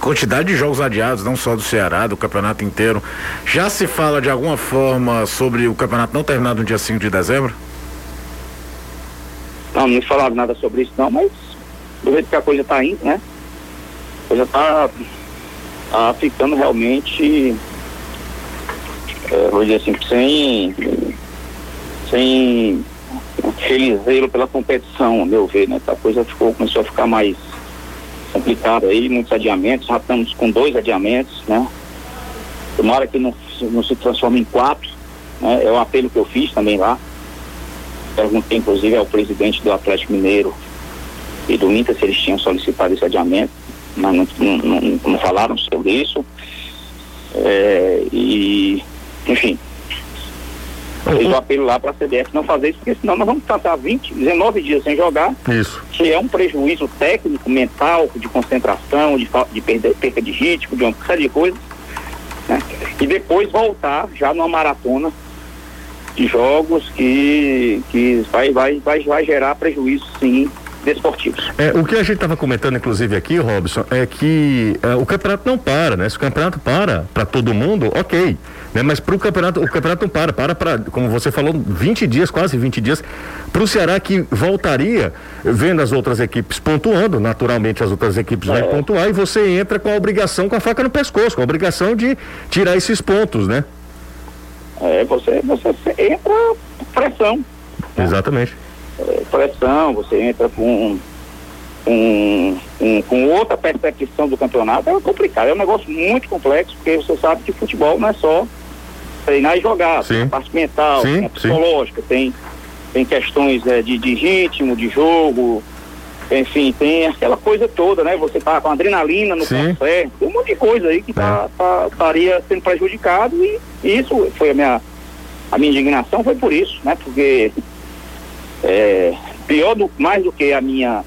quantidade de jogos adiados, não só do Ceará, do campeonato inteiro. Já se fala de alguma forma sobre o campeonato não terminado no dia 5 de dezembro? Não, não falaram nada sobre isso não, mas do jeito que a coisa está indo, né? A coisa está tá ficando realmente, é, vou dizer assim, sem, sem felizelo pela competição, meu ver, né? A coisa ficou, começou a ficar mais complicado aí, muitos adiamentos, já estamos com dois adiamentos, né? Tomara que não, não se transforme em quatro, né? É um apelo que eu fiz também lá. Perguntei inclusive ao presidente do Atlético Mineiro e do Inter se eles tinham solicitado esse adiamento, mas não, não, não, não falaram sobre isso. É, e, enfim, Fiz o apelo lá para a CBF não fazer isso, porque senão nós vamos passar 20, 19 dias sem jogar. Isso. Que é um prejuízo técnico, mental, de concentração, de, de perda, perca de ritmo, de uma série de coisas. Né? E depois voltar já numa maratona de jogos que, que vai, vai, vai, vai gerar prejuízo sim desportivos. É, o que a gente estava comentando, inclusive, aqui, Robson, é que é, o campeonato não para, né? Se o campeonato para para todo mundo, ok. Né? Mas para o campeonato, o campeonato não para, para para, como você falou, 20 dias, quase 20 dias, para o Ceará que voltaria, vendo as outras equipes pontuando, naturalmente as outras equipes é. vão pontuar, e você entra com a obrigação, com a faca no pescoço, com a obrigação de tirar esses pontos, né? É, você, você entra pressão. Exatamente é, pressão, você entra com, com, com, com outra percepção do campeonato, é complicado, é um negócio muito complexo, porque você sabe que futebol não é só treinar e jogar. Sim. Tem a parte mental, Sim, tem a sim. psicológica, tem, tem questões é, de, de ritmo, de jogo, enfim, tem aquela coisa toda, né? Você tá com adrenalina no café, tem um monte de coisa aí que tá, tá- estaria sendo prejudicado e isso foi a minha, a minha indignação foi por isso, né? Porque é, pior do, mais do que a minha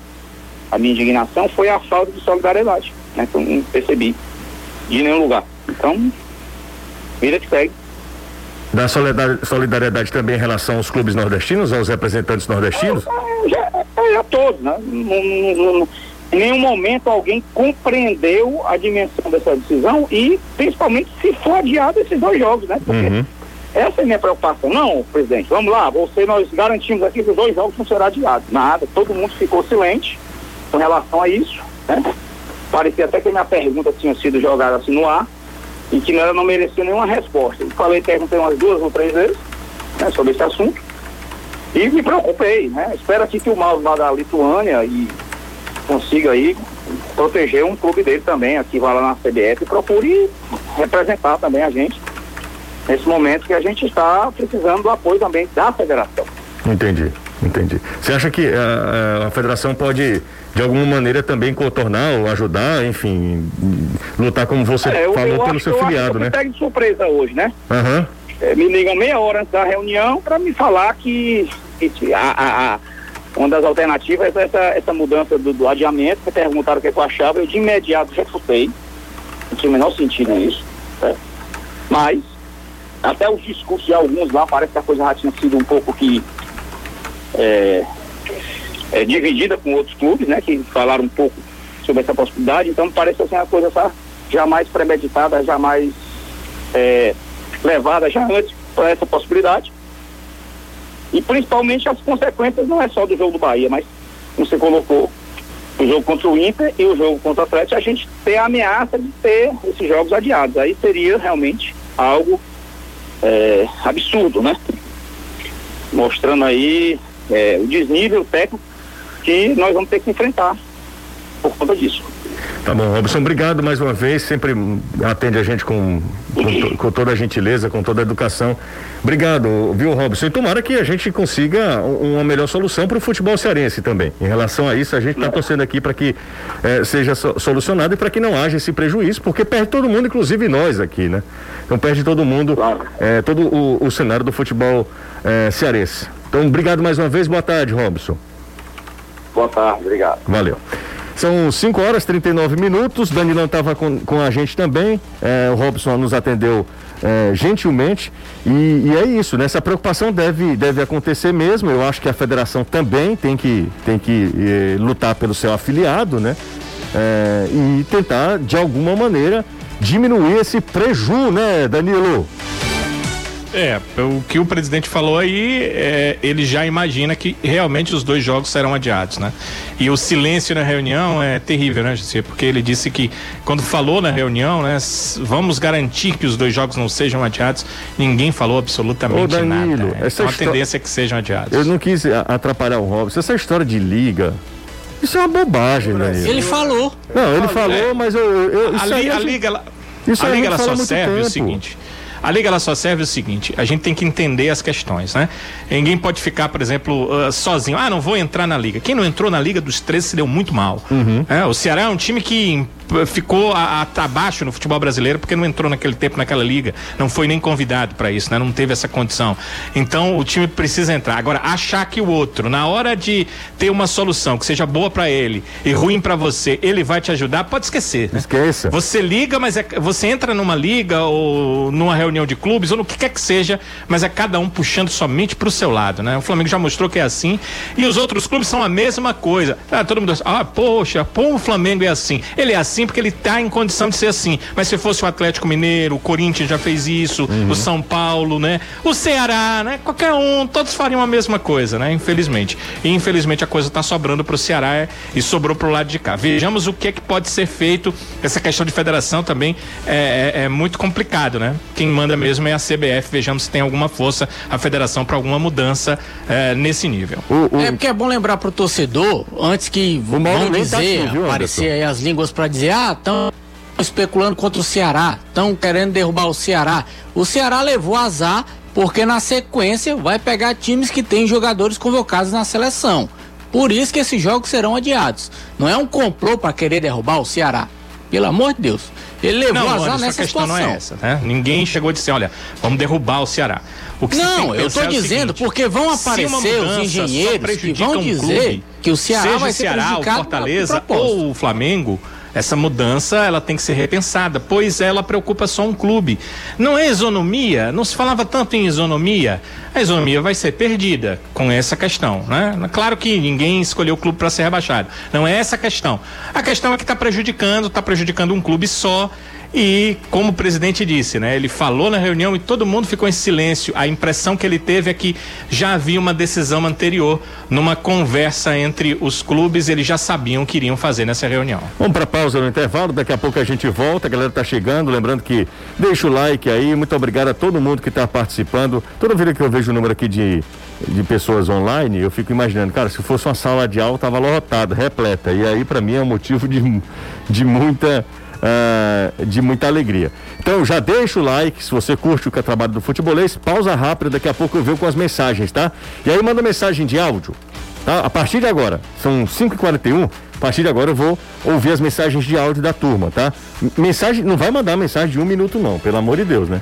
a minha indignação foi a falta de solidariedade, né? Que eu não percebi de nenhum lugar. Então, vida que segue. Da solidar- solidariedade também em relação aos clubes nordestinos, aos representantes nordestinos? É, já, a todos, né? Em nenhum momento alguém compreendeu a dimensão dessa decisão e principalmente se for adiado esses dois jogos, né? Porque Uhum. essa é a minha preocupação. Não, presidente, vamos lá, você, nós garantimos aqui que os dois jogos não serão adiados. Nada, todo mundo ficou silente com relação a isso, né? Parecia até que a minha pergunta tinha sido jogada assim no ar e que ela não merecia nenhuma resposta. Eu falei, perguntei umas duas ou três vezes né, sobre esse assunto e me preocupei, né? Espero aqui que o Mauro vá da Lituânia e consiga aí proteger um clube dele também, aqui vá lá na CBF e procure representar também a gente nesse momento que a gente está precisando do apoio também da federação. Entendi, entendi. Você acha que a, a federação pode, de alguma maneira, também contornar ou ajudar, enfim, lutar como você É, eu, falou eu pelo acho, seu eu filiado, que eu né? pego de surpresa hoje, né? Aham. É, me ligam meia hora antes da reunião para me falar que, que a, a- uma das alternativas é essa, essa mudança do, do adiamento, me perguntaram o que eu achava, eu de imediato refutei, não tinha o menor sentido nisso, né? mas até os discursos de alguns lá, parece que a coisa já tinha sido um pouco que é, é, dividida com outros clubes, né, que falaram um pouco sobre essa possibilidade, então parece assim a coisa tá jamais premeditada, jamais é, levada já antes para essa possibilidade. E principalmente as consequências não é só do jogo do Bahia, mas como você colocou, o jogo contra o Inter e o jogo contra o Atlético, a gente ter a ameaça de ter esses jogos adiados. Aí seria realmente algo é, absurdo, né? Mostrando aí é, o desnível técnico que nós vamos ter que enfrentar por conta disso. Tá bom, Robson, obrigado mais uma vez. Sempre atende a gente com, com, com toda a gentileza, com toda a educação. Obrigado, viu, Robson? E tomara que a gente consiga um- uma melhor solução para o futebol cearense também. Em relação a isso, a gente está torcendo aqui para que eh, seja so- solucionado e para que não haja esse prejuízo, porque perde todo mundo, inclusive nós aqui, né? Então perde todo mundo, Claro. eh, todo o, o cenário do futebol eh, cearense. Então, obrigado mais uma vez. Boa tarde, Robson. Boa tarde, obrigado. Valeu. São 5 horas e 39 minutos. Danilão estava com, com a gente também. É, o Robson nos atendeu é, gentilmente. E, e é isso, né? Essa preocupação deve, deve acontecer mesmo. Eu acho que a federação também tem que, tem que eh, lutar pelo seu afiliado, né? É, e tentar, de alguma maneira, diminuir esse preju, né, Danilo? É, o que o presidente falou aí, é, ele já imagina que realmente os dois jogos serão adiados, né? E o silêncio na reunião é terrível, né, José? Porque ele disse que quando falou na reunião, né, vamos garantir que os dois jogos não sejam adiados, ninguém falou absolutamente Ô, Danilo, nada. né? essa Então a histó- tendência é que sejam adiados. Eu não quis a- atrapalhar o Robson. Essa história de liga. Isso é uma bobagem, Danilo. Ele falou. Não, ele falou, É. mas eu. eu A, li- aí a liga, ela, Isso a a liga ela só serve o tempo. seguinte. A liga ela só serve o seguinte, a gente tem que entender as questões, né? Ninguém pode ficar, por exemplo, ah, sozinho. Ah, não vou entrar na liga. Quem não entrou na liga dos três se deu muito mal. Uhum. É, o Ceará é um time que ficou abaixo no futebol brasileiro porque não entrou naquele tempo naquela liga, não foi nem convidado para isso, né? Não teve essa condição. Então o time precisa entrar. Agora achar que o outro, na hora de ter uma solução que seja boa para ele e ruim para você, ele vai te ajudar, pode esquecer. Né? Esqueça. Você liga, mas é, você entra numa liga ou numa reunião de clubes ou no que quer que seja, mas é cada um puxando somente pro seu lado, né? O Flamengo já mostrou que é assim e os outros clubes são a mesma coisa. Ah, todo mundo, ah, poxa, pô, o Flamengo é assim. Ele é assim porque ele tá em condição de ser assim. Mas se fosse o Atlético Mineiro, o Corinthians já fez isso, o São Paulo, né? O Ceará, né? Qualquer um, todos fariam a mesma coisa, né? Infelizmente. E infelizmente a coisa tá sobrando pro Ceará é, e sobrou pro lado de cá. Vejamos o que é que pode ser feito. Essa questão de federação também é, é- é muito complicado, né? Quem manda mesmo é a CBF. Vejamos se tem alguma força a federação para alguma mudança é, nesse nível. O, o- É porque é bom lembrar pro torcedor, antes que Mauro vão tá dizer, aqui, viu, aparecer aí as línguas pra dizer, ah, estão especulando contra o Ceará, estão querendo derrubar o Ceará. O Ceará levou azar porque na sequência vai pegar times que têm jogadores convocados na seleção. Por isso que esses jogos serão adiados. Não é um complô para querer derrubar o Ceará. Pelo amor de Deus. Ele levou não, azar Anderson, nessa situação. não é essa, né? Ninguém chegou a dizer, olha, vamos derrubar o Ceará. O Não, eu tô é o dizendo seguinte, porque vão aparecer os engenheiros que vão um dizer clube, que o Ceará vai ser Ceará, o prejudicado Fortaleza de propósito. ou o Flamengo, essa mudança ela tem que ser repensada, pois ela preocupa só um clube. Não é isonomia, não se falava tanto em isonomia. A isonomia vai ser perdida com essa questão, né? Claro que ninguém escolheu o clube para ser rebaixado. Não é essa a questão. A questão é que está prejudicando, está prejudicando um clube só. E como o presidente disse, né? Ele falou na reunião e todo mundo ficou em silêncio. A impressão que ele teve é que já havia uma decisão anterior numa conversa entre os clubes, eles já sabiam o que iriam fazer nessa reunião. Vamos para pausa no intervalo, daqui a pouco a gente volta, a galera tá chegando, lembrando que deixa o like aí, muito obrigado a todo mundo que está participando. Toda vez que eu vejo o número aqui de, de pessoas online, eu fico imaginando, cara, se fosse uma sala de aula, tava lotada, repleta. E aí para mim é um motivo de, de muita ah, de muita alegria. Então já deixa o like, se você curte o é trabalho do futebolês, pausa rápida, daqui a pouco eu venho com as mensagens, tá? E aí manda mensagem de áudio, tá? A partir de agora, são 5h41, a partir de agora eu vou ouvir as mensagens de áudio da turma, tá? Mensagem, não vai mandar mensagem de um minuto não, pelo amor de Deus, né?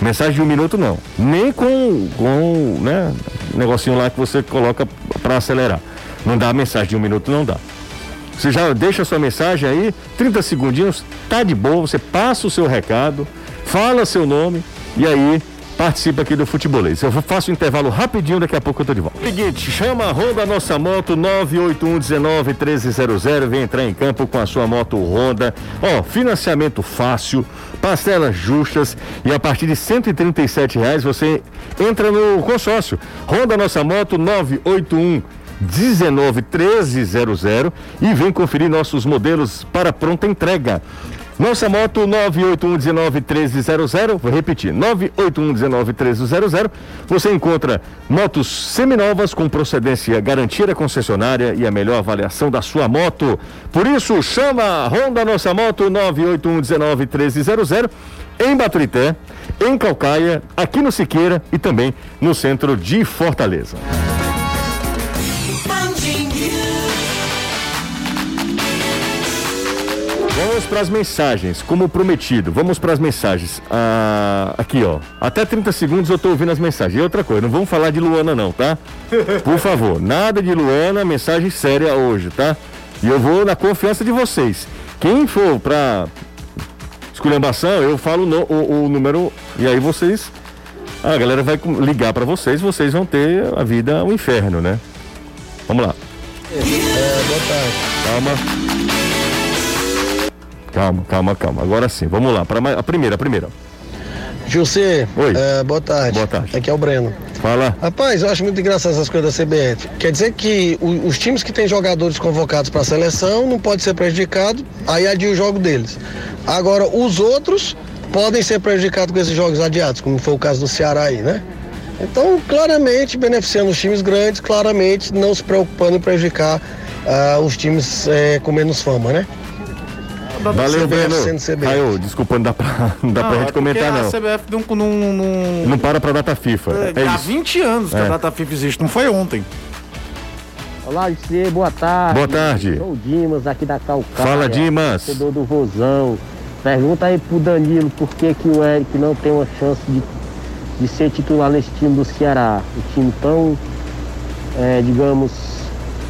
Mensagem de um minuto não. Nem com, com né, negocinho lá que você coloca para acelerar. Não dá mensagem de um minuto, não dá. Você já deixa sua mensagem aí, 30 segundinhos, tá de boa, você passa o seu recado, fala seu nome e aí participa aqui do futebolês. Eu faço um intervalo rapidinho, daqui a pouco eu tô de volta. Seguinte, chama a Honda Nossa Moto 981191300, vem entrar em campo com a sua moto Honda. Ó, financiamento fácil, parcelas justas e a partir de 137 reais você entra no consórcio. Honda Nossa Moto 981 191300 e vem conferir nossos modelos para pronta entrega. Nossa moto 981191300, vou repetir, 981191300. Você encontra motos seminovas com procedência garantia da concessionária e a melhor avaliação da sua moto. Por isso, chama Honda Nossa Moto 981191300 em Baturité, em Calcaia, aqui no Siqueira e também no centro de Fortaleza. Vamos para as mensagens, como prometido. Vamos para as mensagens. Ah, aqui, ó. Até 30 segundos eu tô ouvindo as mensagens. E outra coisa, não vamos falar de Luana, não, tá? Por favor, nada de Luana, mensagem séria hoje, tá? E eu vou na confiança de vocês. Quem for para esculhambação, eu falo no- o, o número e aí vocês. A galera vai ligar para vocês, vocês vão ter a vida um inferno, né? Vamos lá. Calma. Calma, calma, calma. Agora sim, vamos lá. Para a primeira, a primeira. José, Oi. é, boa tarde. Boa tarde. Aqui é o Breno. Fala. Rapaz, eu acho muito engraçado essas coisas da CBF. Quer dizer que o- os times que têm jogadores convocados para a seleção não pode ser prejudicado, aí adia o jogo deles. Agora, os outros podem ser prejudicados com esses jogos adiados, como foi o caso do Ceará aí, né? Então, claramente, beneficiando os times grandes, claramente não se preocupando em prejudicar ah, os times eh, com menos fama, né? Valeu, Breno. Caio, desculpa, não dá pra, não dá pra é gente comentar, porque não. A CBF não, não, não, Não para pra data FIFA. É, há isso. 20 anos que É. a data FIFA existe, não foi ontem. Olá, José, boa tarde. Boa tarde. Sou o Dimas aqui da Calcaia. Fala, Dimas. Torcedor do Vozão. Pergunta aí pro Danilo por que, que o Eric não tem uma chance de, de ser titular nesse time do Ceará. O time tão, é, digamos,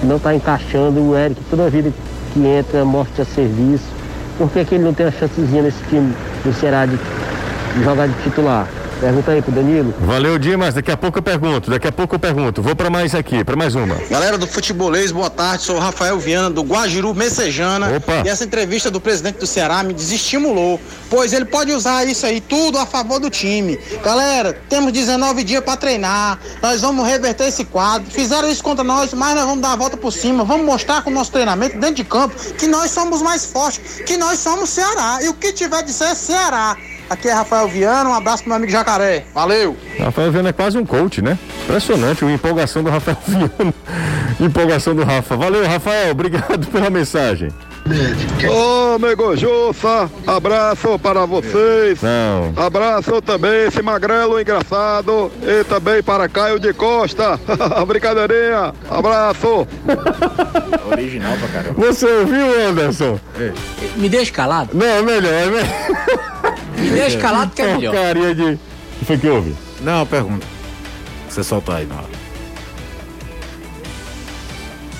que não tá encaixando. O Eric toda vida que entra, morte a serviço. Por que, que ele não tem uma chancezinha nesse time do Ceará de jogar de titular? Pergunta aí pro Danilo. Valeu, Dimas. Daqui a pouco eu pergunto. Daqui a pouco eu pergunto. Vou pra mais aqui, pra mais uma. Galera do Futebolês, boa tarde. Sou o Rafael Viana, do Guajiru Messejana. Opa. E essa entrevista do presidente do Ceará me desestimulou, pois ele pode usar isso aí tudo a favor do time. Galera, temos 19 dias para treinar. Nós vamos reverter esse quadro. Fizeram isso contra nós, mas nós vamos dar a volta por cima. Vamos mostrar com o nosso treinamento dentro de campo que nós somos mais fortes, que nós somos Ceará. E o que tiver de ser é Ceará. Aqui é Rafael Viana, um abraço pro meu amigo Jacaré. Valeu! Rafael Viana é quase um coach, né? Impressionante a empolgação do Rafael *laughs* Viana. empolgação do Rafa. Valeu, Rafael. Obrigado pela mensagem. Ô, amigo Jussa, abraço para vocês. Não. Abraço também esse magrelo engraçado e também para Caio de Costa. *laughs* Brincadeirinha, abraço. *laughs* Original pra caramba. Você ouviu, Anderson? Me deixa calado. Não, melhor, é melhor. Me deixa calado que é melhor. Porcaria de. O que foi que houve? Não, pergunta. Você soltar aí na hora.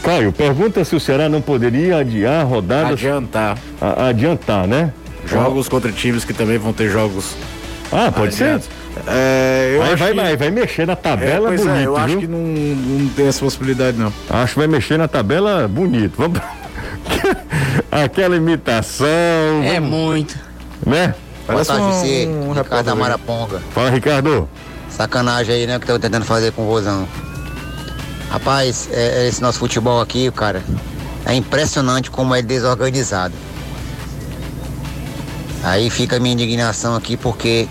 Caio, pergunta se o Ceará não poderia adiar rodadas. Adiantar. A- adiantar, né? Jogos contra times que também vão ter jogos. Ah, pode adiados. ser? É, acho vai, que... vai, vai mexer na É, tabela pois bonito, é, eu acho viu? que não, não tem essa possibilidade, não. Acho que vai mexer na tabela bonito. Vamos. *laughs* Aquela imitação. É vamos- muito. Né? Boa tarde, um- você. um Ricardo repórter aí. Amaraponga. Fala, Ricardo. Sacanagem aí, né? Que estão tentando fazer com o Rosão. Rapaz, é, é esse nosso futebol aqui, cara, é impressionante como é desorganizado. Aí fica a minha indignação aqui, porque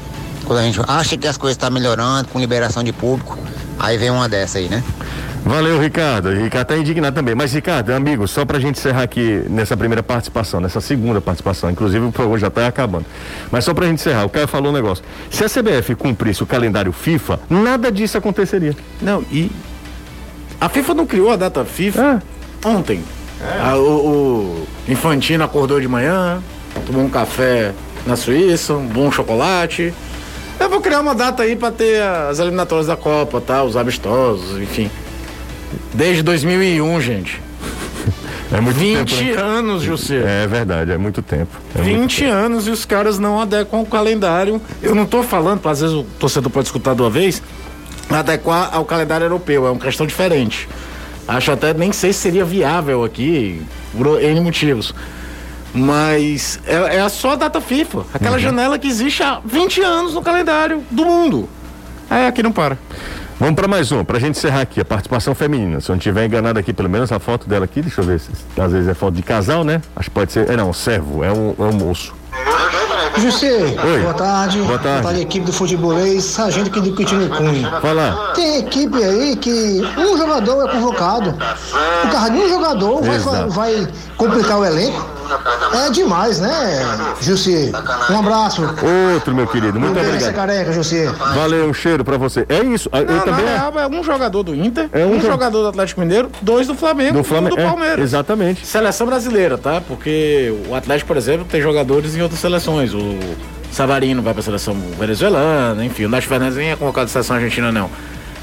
quando a gente acha que as coisas estão melhorando com liberação de público, aí vem uma dessa aí, né? Valeu, Ricardo. Ricardo tá indignado também. Mas, Ricardo, amigo, só pra gente encerrar aqui nessa primeira participação, nessa segunda participação, inclusive o programa já tá acabando. Mas só pra gente encerrar, o Caio falou um negócio. Se a CBF cumprisse o calendário FIFA, nada disso aconteceria. Não, e. A FIFA não criou a data FIFA ontem. Ah, o, o Infantino acordou de manhã, tomou um café na Suíça, um bom chocolate. Eu vou criar uma data aí pra ter as eliminatórias da Copa, tá? Os amistosos, enfim. Desde 2001, gente. *laughs* É muito 20 tempo, né? anos, José. É verdade, é muito tempo. É muito 20 anos e os caras não adequam o calendário. Eu não tô falando, às vezes o torcedor pode escutar de uma vez, adequar ao calendário europeu, é uma questão diferente. Acho até, nem sei se seria viável aqui, por N motivos. Mas é, é só a data FIFA, aquela janela que existe há 20 anos no calendário do mundo. É, aqui não para. Vamos para mais um, pra gente encerrar aqui, a participação feminina. Se eu não tiver enganado aqui, pelo menos a foto dela aqui, deixa eu ver se às vezes é foto de casal, né? Acho que pode ser. É não, servo, é um, é um moço. José, Oi. boa tarde. Boa tarde. equipe do futebolês, sargento aqui do Quitino Cunha. Fala. Tem equipe aí que um jogador é convocado. O carro de um jogador vai, vai complicar o elenco. É demais, né, José? Um abraço. Outro, meu querido, muito Essa obrigado. careca. Valeu, um cheiro pra você. É isso, eu Não, também. na real, é um jogador do Inter, É um um, jo- jogador do Atlético Mineiro, dois do Flamengo, Do um Flamengo, do é, Palmeiras. exatamente. Seleção brasileira, tá? Porque o Atlético, por exemplo, tem jogadores em outras seleções. O Savarino vai pra seleção venezuelana, enfim, o Nath Fernandes nem é convocado da seleção argentina, não.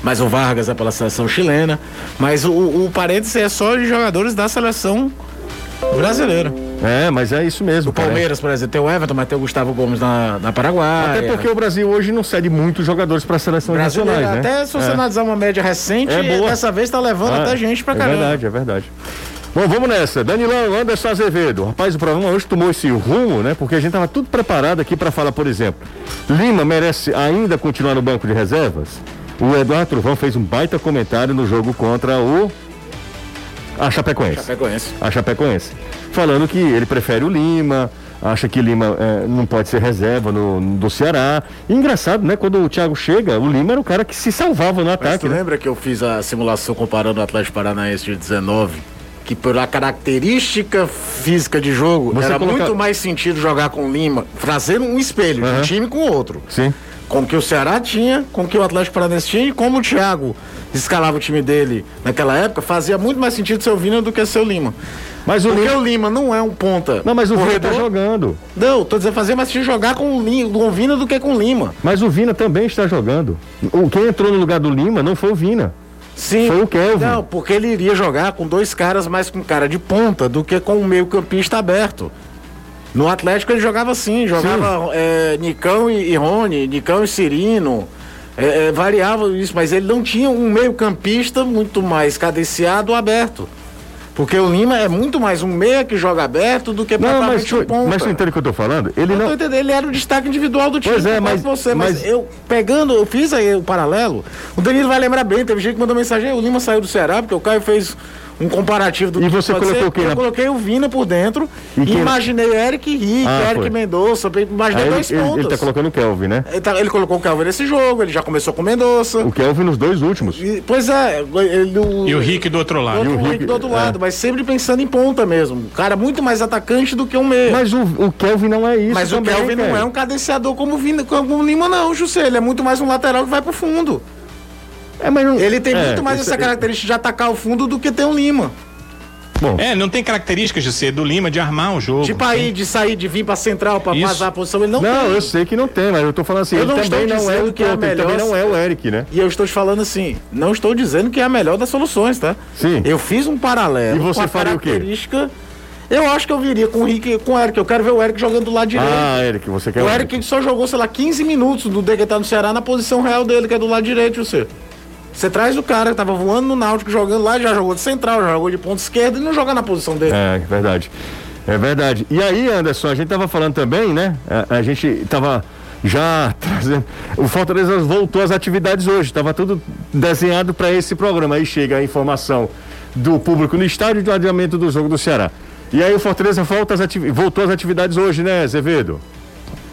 Mas o Vargas é pela seleção chilena. Mas o, o parênteses é só de jogadores da seleção brasileira. É, mas é isso mesmo. O Palmeiras, por exemplo, tem o Everton, mas tem o Gustavo Gomes na, na Paraguai. Até porque o Brasil hoje não cede muitos jogadores para seleções Brasileiro, nacionais, né? até se você É. analisar uma média recente, É dessa vez tá levando Ah, até gente pra é caramba. verdade, é verdade. Bom, vamos nessa. Danilão, Anderson Azevedo. Rapaz, o programa hoje tomou esse rumo, né? Porque a gente tava tudo preparado aqui para falar, por exemplo, Lima merece ainda continuar no banco de reservas? O Eduardo Truvão fez um baita comentário no jogo contra o a Chapecoense. Chapecoense. A Chapecoense. Falando que ele prefere o Lima, acha que Lima eh, não pode ser reserva no, no- do Ceará. E engraçado, né? Quando o Thiago chega, o Lima era o cara que se salvava no Mas ataque. tu né? lembra que eu fiz a simulação comparando o Atlético Paranaense de 19? Que pela característica física de jogo, Você era coloca- muito mais sentido jogar com o Lima, fazer um espelho de um time com o outro. Sim. Com o que o Ceará tinha, com o que o Atlético Paranaense tinha e como o Thiago escalava o time dele naquela época, fazia muito mais sentido ser o Vina do que ser o Lima. Mas o Porque Lima- o Lima não é um ponta. Não, mas o Vina corredor. tá jogando. Não, tô dizendo fazer mais sentido jogar com o, Lima, com o Vina do que com o Lima. Mas o Vina também está jogando. O quem entrou no lugar do Lima não foi o Vina. Sim. Foi o Kelvin. Não, porque ele iria jogar com dois caras mais com cara de ponta do que com o meio campista aberto. No Atlético ele jogava assim, jogava é, Nicão e, e Rony, Nicão e Cirino. É, é, variava isso, mas ele não tinha um meio campista muito mais cadenciado aberto. Porque o Lima é muito mais um meia que joga aberto do que Não, mas um ponta. mas tu entende o que eu tô falando? Ele Eu não. entendendo, ele era o destaque individual do time. Pois é, mas- você, mas, mas- eu pegando, eu fiz aí o paralelo. O Danilo vai lembrar bem, teve gente que mandou mensagem, "Ei, o Lima saiu do Ceará porque o Caio fez um comparativo do E que você pode colocou ser. quem Eu na- coloquei o Vina por dentro E e, imaginei Eric Rick, Ah, Eric foi. Mendonça, imaginei Aí dois ele, pontos. ele tá colocando o Kelvin, né? Ele, tá- ele colocou o Calvin nesse jogo, ele já começou com o Mendonça. O Kelvin nos dois últimos. E- pois é, ele, o, E o Rick do outro lado. o, E o Rick Rick- do outro é. lado, mas sempre pensando em ponta mesmo. Um cara muito mais atacante do que um meia. Mas o, o Kelvin não é isso Mas o também, Kelvin não cara. é um cadenciador como o, Vina, como o Lima, não, José. Ele é muito mais um lateral que vai pro fundo. É, mas não- Ele tem é, muito mais isso essa é- característica de atacar o fundo do que tem o Lima. Bom, É, não tem características de ser do Lima de armar um jogo. Tipo aí, de sair, de vir pra central, pra Isso. vazar a posição, ele não, não, tem. eu sei que não tem, mas eu tô falando assim, Eu ele não também não é o que é Kelvin, ele também melhor- não é o Eric, né? E eu estou te falando assim, não estou dizendo que é a melhor das soluções, tá? Sim. Eu fiz um paralelo E você com a faria o quê? característica... Eu acho que eu viria com o Rick com o Eric. Eu quero ver o Eric jogando do lado direito. Ah, Eric, você quer o Eric só jogou, sei lá, 15 minutos do ele tá no Ceará na posição real dele, que é do lado direito, você. Você traz o cara que tava voando no Náutico, jogando lá, já jogou de central, já jogou de ponta esquerda e não joga na posição dele. É, verdade. É verdade. E aí, Anderson, a gente tava falando também, né? A, a gente tava já *laughs* trazendo. O Fortaleza voltou às atividades hoje, tava tudo desenhado para esse programa. Aí chega a informação do público no estádio do adiamento do jogo do Ceará. E aí o Fortaleza volta às ativi- voltou às atividades hoje, né, Azevedo?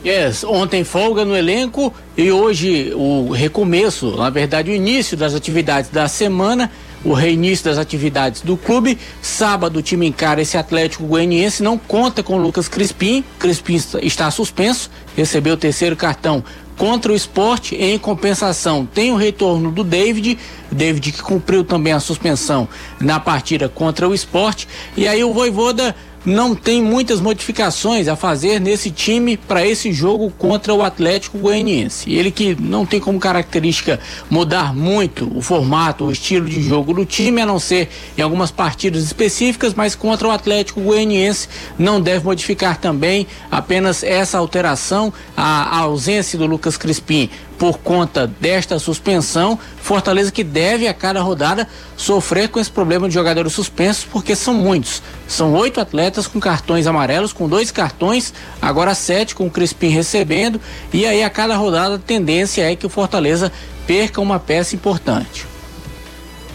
Yes, ontem folga no elenco e hoje o recomeço, na verdade o início das atividades da semana, o reinício das atividades do clube. Sábado o time encara esse Atlético Goianiense, não conta com Lucas Crispim, Crispim está suspenso, recebeu o terceiro cartão contra o esporte. Em compensação, tem o retorno do David, David que cumpriu também a suspensão na partida contra o esporte. E aí o Voivoda não tem muitas modificações a fazer nesse time para esse jogo contra o Atlético Goianiense. Ele que não tem como característica mudar muito o formato, o estilo de jogo do time, a não ser em algumas partidas específicas, mas contra o Atlético Goianiense não deve modificar também apenas essa alteração, a, a ausência do Lucas Crispim por conta desta suspensão, Fortaleza que deve a cada rodada sofrer com esse problema de jogadores suspensos, porque são muitos. São oito atletas com cartões amarelos, com dois cartões, agora sete com o Crispim recebendo, e aí a cada rodada a tendência é que o Fortaleza perca uma peça importante.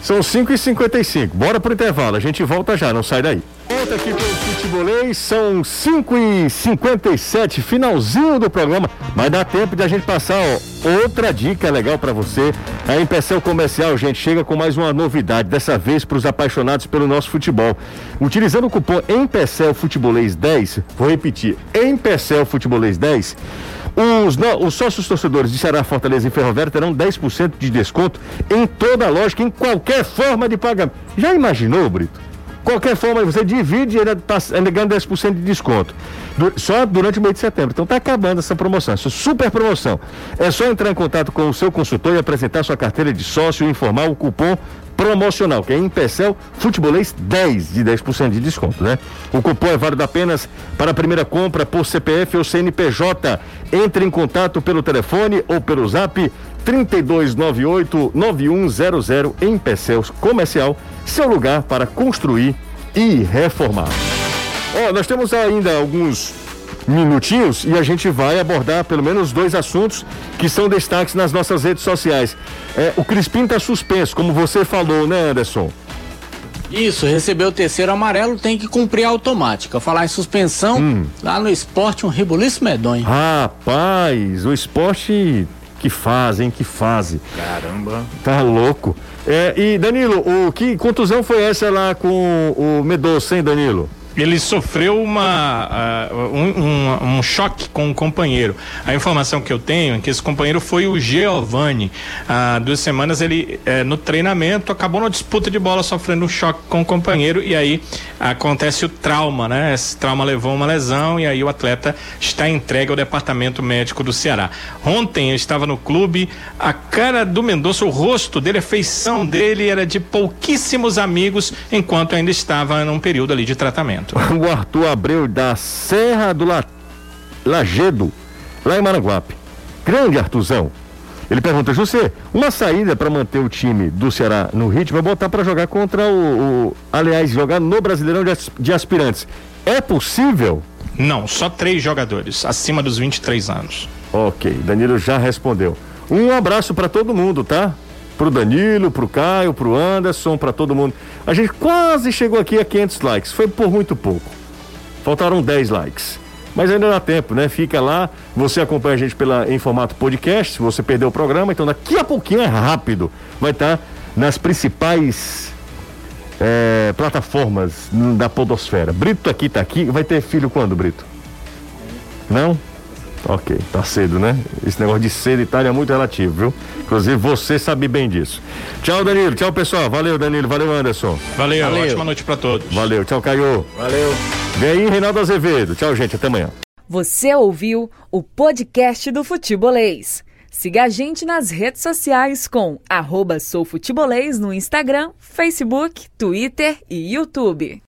São 5 e 55 Bora pro intervalo, a gente volta já, não sai daí. Volta aqui pelo Futebolês, são 5 e 57 finalzinho do programa. Mas dá tempo de a gente passar ó, outra dica legal para você. A Empecel Comercial, gente, chega com mais uma novidade, dessa vez para os apaixonados pelo nosso futebol. Utilizando o cupom Empecel Futebolês 10, vou repetir, Empecel Futebolês 10, os, no- os sócios torcedores de Ceará, Fortaleza e Ferroviária terão 10% de desconto em toda a lógica, em qualquer forma de pagamento. Já imaginou, Brito? Qualquer forma, você divide e ainda, tá, ainda ganha 10% de desconto. Du- só durante o mês de setembro. Então tá acabando essa promoção, essa super promoção. É só entrar em contato com o seu consultor e apresentar sua carteira de sócio e informar o cupom promocional, que é Empecel Futebolês 10 de 10% de desconto, né? O cupom é válido apenas para a primeira compra por CPF ou CNPJ. Entre em contato pelo telefone ou pelo zap 3298 9100 Empecel Comercial, seu lugar para construir e reformar. Ó, nós temos ainda alguns minutinhos e a gente vai abordar pelo menos dois assuntos que são destaques nas nossas redes sociais. É, o Crispim está suspenso, como você falou, né, Anderson? Isso, recebeu o terceiro amarelo, tem que cumprir a automática. Falar em suspensão, lá no esporte, um rebuliço medonho. Rapaz, o esporte que fazem, que fase. Caramba. Tá louco. É, e Danilo, o que contusão foi essa lá com o Medoça, hein, Danilo? Ele sofreu uma, ah, um, um- um choque com um companheiro. A informação que eu tenho é que esse companheiro foi o Giovanni. Há duas semanas ele, eh, no treinamento, acabou na disputa de bola sofrendo um choque com o companheiro e aí acontece o trauma, né? Esse trauma levou uma lesão e aí o atleta está entregue ao departamento médico do Ceará. Ontem ele estava no clube, a cara do Mendonça, o rosto dele, a feição dele era de pouquíssimos amigos enquanto ainda estava num período ali de tratamento. *laughs* O Arthur Abreu da Serra do La... Lagedo, lá em Maranguape. Grande Artuzão. Ele pergunta, José, uma saída para manter o time do Ceará no ritmo é botar para jogar contra o, o- Aliás, jogar no Brasileirão de, as- de Aspirantes. É possível? Não, só três jogadores, acima dos 23 anos. Ok, Danilo já respondeu. Um abraço para todo mundo, tá? Pro Danilo, pro Caio, pro Anderson, para todo mundo. A gente quase chegou aqui a 500 likes. Foi por muito pouco. Faltaram 10 likes. Mas ainda dá tempo, né? Fica lá, você acompanha a gente pela, em formato podcast, se você perdeu o programa, então daqui a pouquinho é rápido. Vai estar tá nas principais é, plataformas da podosfera. Brito aqui tá aqui. Vai ter filho quando, Brito? Não? Ok, tá cedo, né? Esse negócio de cedo e tarde é muito relativo, viu? Inclusive você sabe bem disso. Tchau, Danilo. Tchau, pessoal. Valeu, Danilo. Valeu, Anderson. Valeu. Valeu. Ótima noite para todos. Valeu. Tchau, Caio. Valeu. Vem aí, Reinaldo Azevedo. Tchau, gente. Até amanhã. Você ouviu o podcast do Futebolês. Siga a gente nas redes sociais com arroba soufutebolês no Instagram, Facebook, Twitter e YouTube.